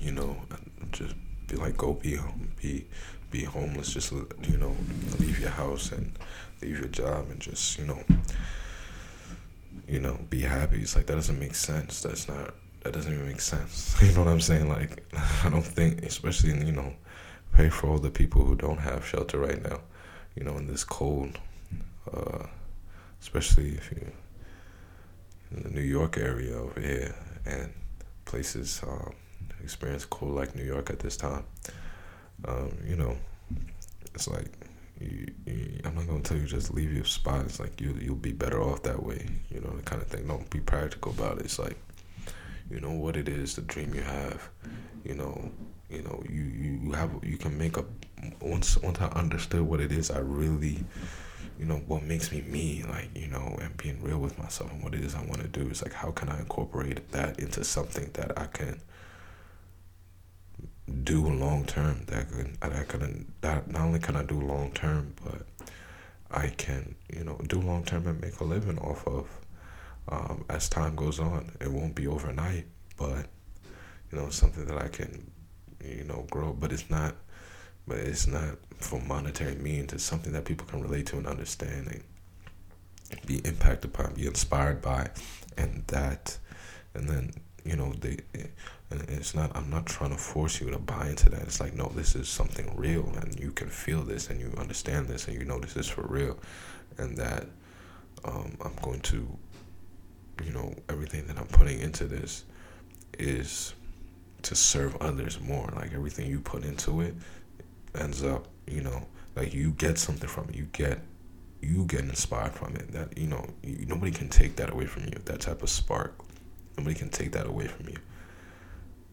Speaker 1: you know, just be like, go be home, be be homeless. Just you know, leave your house and leave your job and just you know, you know, be happy. It's like that doesn't make sense. That's not. That doesn't even make sense. You know what I'm saying? Like, I don't think, especially in, you know, pray for all the people who don't have shelter right now. You know, in this cold. Uh, especially if you in the New York area over here and places um, experience cold like New York at this time. Um, you know, it's like you, you, I'm not gonna tell you just leave your spot. It's like you you'll be better off that way. You know, the kind of thing. Don't be practical about it. It's like you know what it is, the dream you have. You know, you know you you, you have you can make up once once I understood what it is. I really you know what makes me me like you know and being real with myself and what it is i want to do is like how can i incorporate that into something that i can do long term that can that i can that not only can i do long term but i can you know do long term and make a living off of um, as time goes on it won't be overnight but you know something that i can you know grow but it's not but it's not for monetary means. It's something that people can relate to and understand and be impacted by, be inspired by, and that, and then you know they. And it's not. I'm not trying to force you to buy into that. It's like no, this is something real, and you can feel this, and you understand this, and you know this is for real, and that um, I'm going to, you know, everything that I'm putting into this is to serve others more. Like everything you put into it ends up, you know, like you get something from it. You get you get inspired from it. That you know, you, nobody can take that away from you. That type of spark, nobody can take that away from you.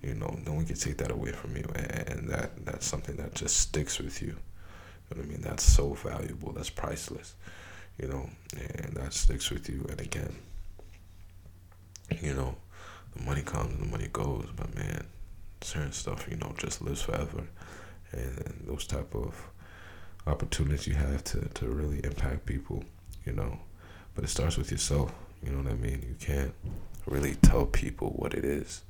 Speaker 1: You know, no one can take that away from you, and that that's something that just sticks with you. You know what I mean? That's so valuable. That's priceless. You know, and that sticks with you. And again, you know, the money comes and the money goes, but man, certain stuff, you know, just lives forever and those type of opportunities you have to, to really impact people, you know. But it starts with yourself, you know what I mean? You can't really tell people what it is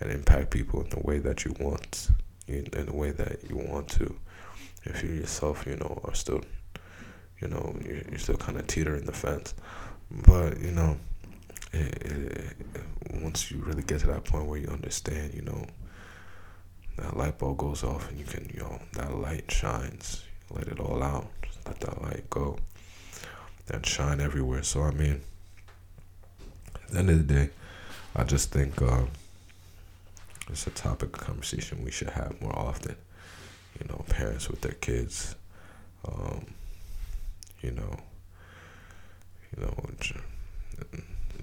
Speaker 1: and impact people in the way that you want, in, in the way that you want to. If you yourself, you know, are still, you know, you're, you're still kind of teetering the fence. But, you know, it, it, once you really get to that point where you understand, you know, that light bulb goes off and you can, you know, that light shines. Let it all out. Just let that light go. And shine everywhere. So, I mean, at the end of the day, I just think uh, it's a topic of conversation we should have more often. You know, parents with their kids. Um, you know, you know,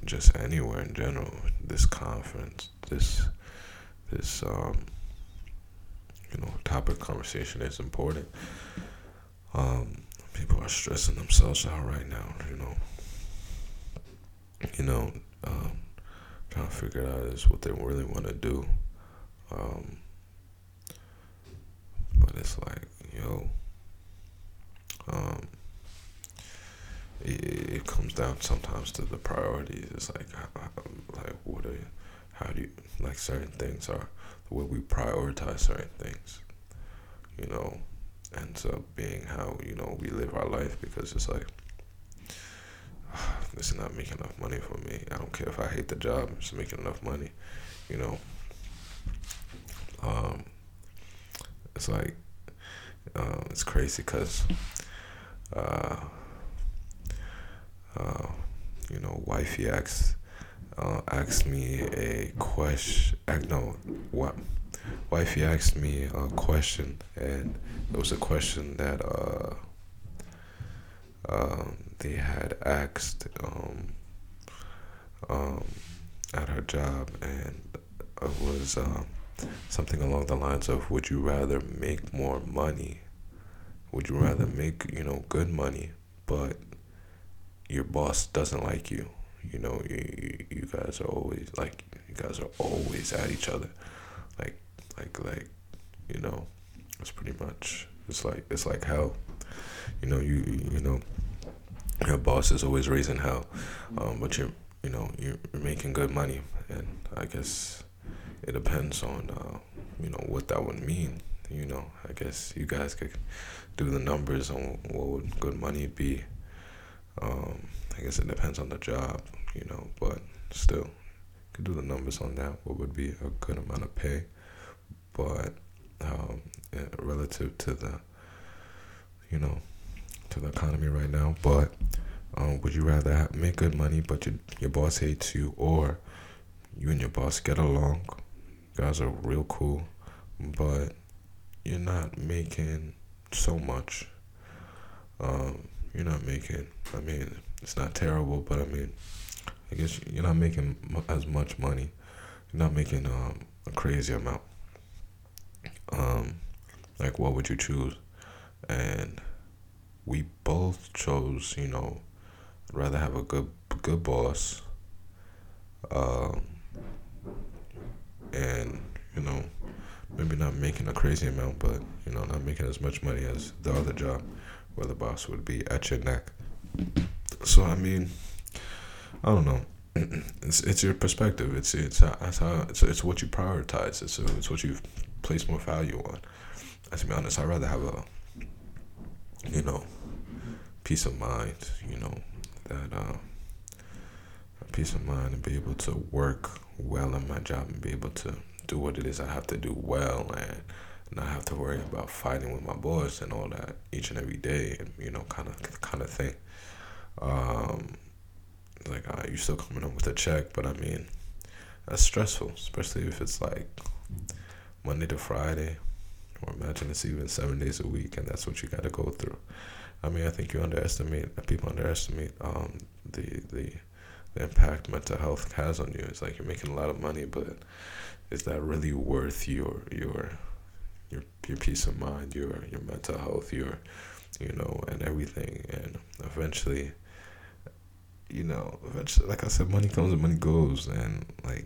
Speaker 1: just anywhere in general. This conference, this, this, um, you know, topic conversation is important. Um, people are stressing themselves out right now. You know, you know, um, trying to figure out is what they really want to do. Um, but it's like, yo, um, it, it comes down sometimes to the priorities. It's like, like what are, how do you like certain things are the way we prioritize certain things. You know, ends up being how you know we live our life because it's like this is not making enough money for me. I don't care if I hate the job, it's making enough money. You know, um, it's like uh, it's crazy because uh, uh, you know, wifey asked uh, asked me a question. No, what? Wifey asked me a question, and it was a question that uh, um, they had asked um, um, at her job, and it was um, something along the lines of, "Would you rather make more money? Would you rather make you know good money, but your boss doesn't like you?" You know, you, you guys are always like you guys are always at each other, like like like you know, it's pretty much it's like it's like hell. You know, you you know, your boss is always raising hell, um, but you're you know you're, making good money, and I guess it depends on uh, you know what that would mean. You know, I guess you guys could do the numbers on what would good money be. Um, I guess it depends on the job, you know, but still, could do the numbers on that. What would be a good amount of pay, but um, relative to the, you know, to the economy right now. But um, would you rather make good money, but your your boss hates you, or you and your boss get along? Guys are real cool, but you're not making so much. Um, you're not making. I mean, it's not terrible, but I mean, I guess you're not making as much money. You're not making um, a crazy amount. Um, like, what would you choose? And we both chose, you know, rather have a good good boss. Um, and you know, maybe not making a crazy amount, but you know, not making as much money as the other job, where the boss would be at your neck. So I mean, I don't know. It's it's your perspective. It's it's how, it's how it's, it's what you prioritize. It's it's what you place more value on. To be honest, I'd rather have a you know peace of mind. You know that uh, peace of mind and be able to work well in my job and be able to do what it is I have to do well and not have to worry about fighting with my boss and all that each and every day and you know kind of kind of thing. Um, like uh, you're still coming up with a check, but I mean that's stressful, especially if it's like Monday to Friday, or imagine it's even seven days a week, and that's what you got to go through. I mean, I think you underestimate people underestimate um, the the the impact mental health has on you. It's like you're making a lot of money, but is that really worth your your your your peace of mind, your your mental health, your you know, and everything, and eventually you know, eventually, like I said, money comes and money goes, and like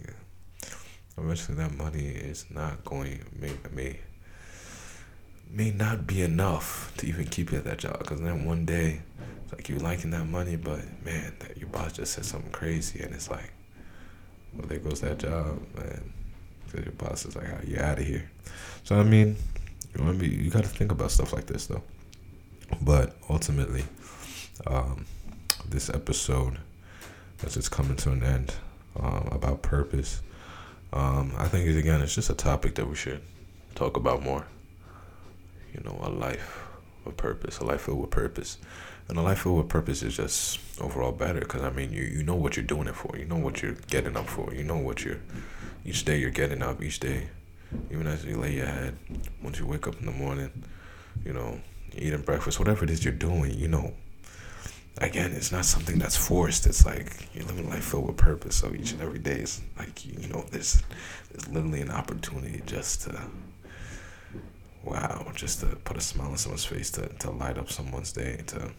Speaker 1: eventually that money is not going may may may not be enough to even keep you at that job. Because then one day, it's like you liking that money, but man, that your boss just said something crazy, and it's like, well, there goes that job, man. Because your boss is like, oh, you're out of here. So I mean, you be, you got to think about stuff like this though. But ultimately, um, this episode as it's coming to an end um, about purpose. Um, I think again, it's just a topic that we should talk about more. You know, a life with purpose, a life filled with purpose, and a life filled with purpose is just overall better because I mean, you you know what you're doing it for, you know what you're getting up for, you know what you're each day you're getting up each day, even as you lay your head, once you wake up in the morning, you know, eating breakfast, whatever it is you're doing, you know again, it's not something that's forced. It's like you're living life filled with purpose. So each and every day is like you know, there's there's literally an opportunity just to wow, just to put a smile on someone's face, to to light up someone's day, to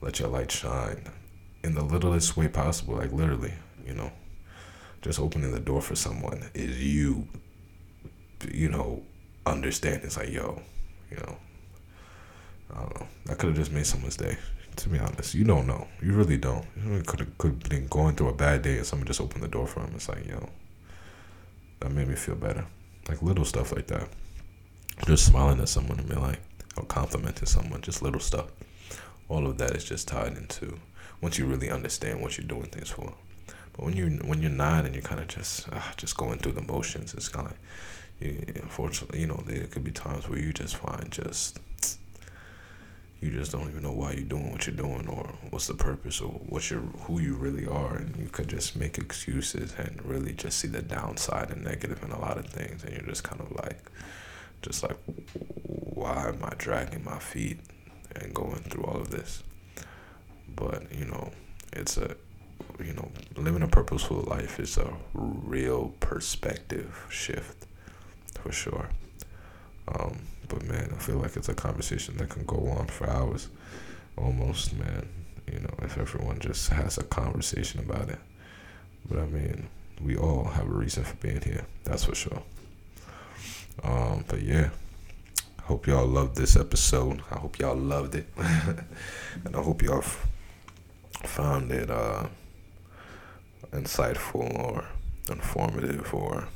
Speaker 1: let your light shine in the littlest way possible. Like literally, you know, just opening the door for someone is you. You know, understand. It's like yo, you know. I don't know. That could have just made someone's day to be honest. You don't know. You really don't. You could have could been going through a bad day and someone just opened the door for him. It's like, yo, that made me feel better. Like little stuff like that. Just smiling at someone and be like, or complimenting someone, just little stuff. All of that is just tied into once you really understand what you're doing things for. But when you when you're not and you're kind of just uh, just going through the motions, it's kind of you, unfortunately, you know, there could be times where you just find just you just don't even know why you're doing what you're doing or what's the purpose or what you who you really are. And you could just make excuses and really just see the downside and negative in a lot of things. And you're just kind of like just like why am I dragging my feet and going through all of this? But you know it's a you know living a purposeful life is a real perspective shift for sure um, but man, I feel like it's a conversation that can go on for hours, almost, man. You know, if everyone just has a conversation about it. But I mean, we all have a reason for being here. That's for sure. Um, but yeah, hope y'all loved this episode. I hope y'all loved it, and I hope y'all found it uh, insightful or informative or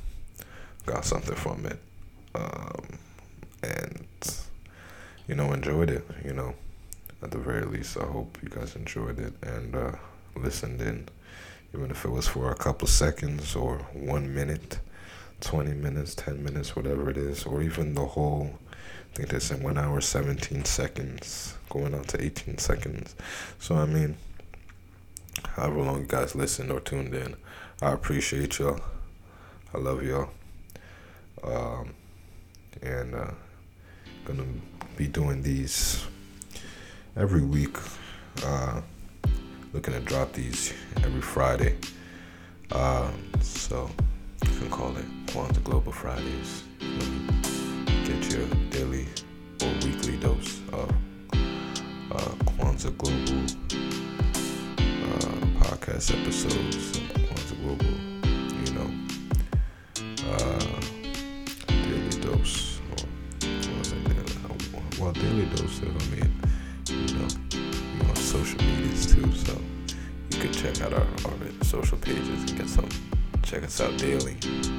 Speaker 1: got something from it. Um, and you know enjoyed it. You know, at the very least, I hope you guys enjoyed it and uh, listened in, even if it was for a couple seconds or one minute, twenty minutes, ten minutes, whatever it is, or even the whole. I think they said one hour seventeen seconds, going on to eighteen seconds. So I mean, however long you guys listened or tuned in, I appreciate y'all. I love y'all. Um, and uh, gonna be doing these every week. Uh, looking to drop these every Friday. Uh, so you can call it Kwanzaa Global Fridays. Get your daily or weekly dose of uh, Global podcast episodes. Global, you know, uh, daily dose well, daily dose I mean, you know, on social medias too, so you can check out our, our social pages and get some. Check us out daily,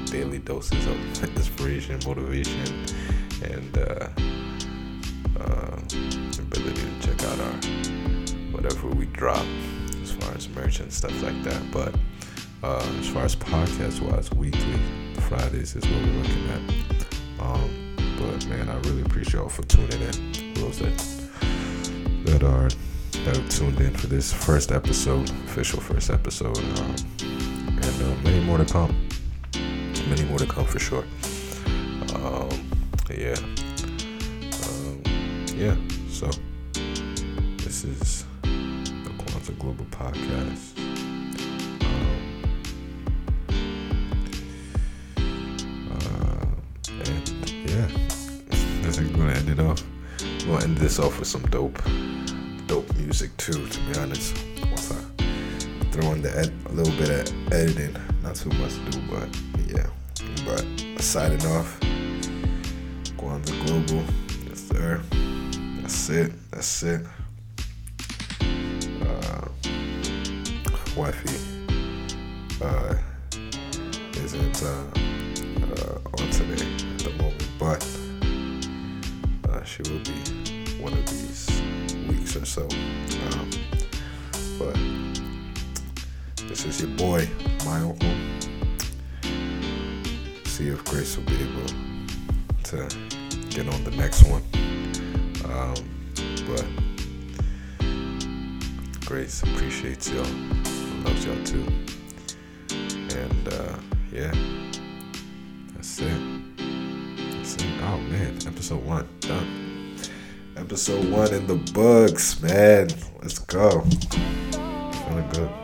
Speaker 1: daily doses of inspiration, motivation, and uh, uh, ability to check out our whatever we drop as merch and stuff like that. But uh, as far as podcast wise, weekly Fridays is what we're looking at. Um, but man, I really appreciate y'all for tuning in. Those that that are that are tuned in for this first episode, official first episode, um, and uh, many more to come. Many more to come for sure. Um, yeah, um, yeah. So this is Global Podcast. Um, uh, gonna end it off. Gonna end this off with some dope, dope music too. To be honest, once I throw in the ed- a little bit of editing, not too much to do, but yeah. But signing off, Kwanzaa Global. It's sir. That's it. That's it. Wifey uh, isn't uh, uh, on today at the moment, but uh, she will be one of these weeks or so. Um, but this is your boy, my uncle. See if Grace will be able to get on the next one. Um, but Grace appreciates y'all, loves y'all too. And uh, yeah, that's it. That's it. Oh man, episode one done. Episode one in the books, man. Let's go. Feeling good.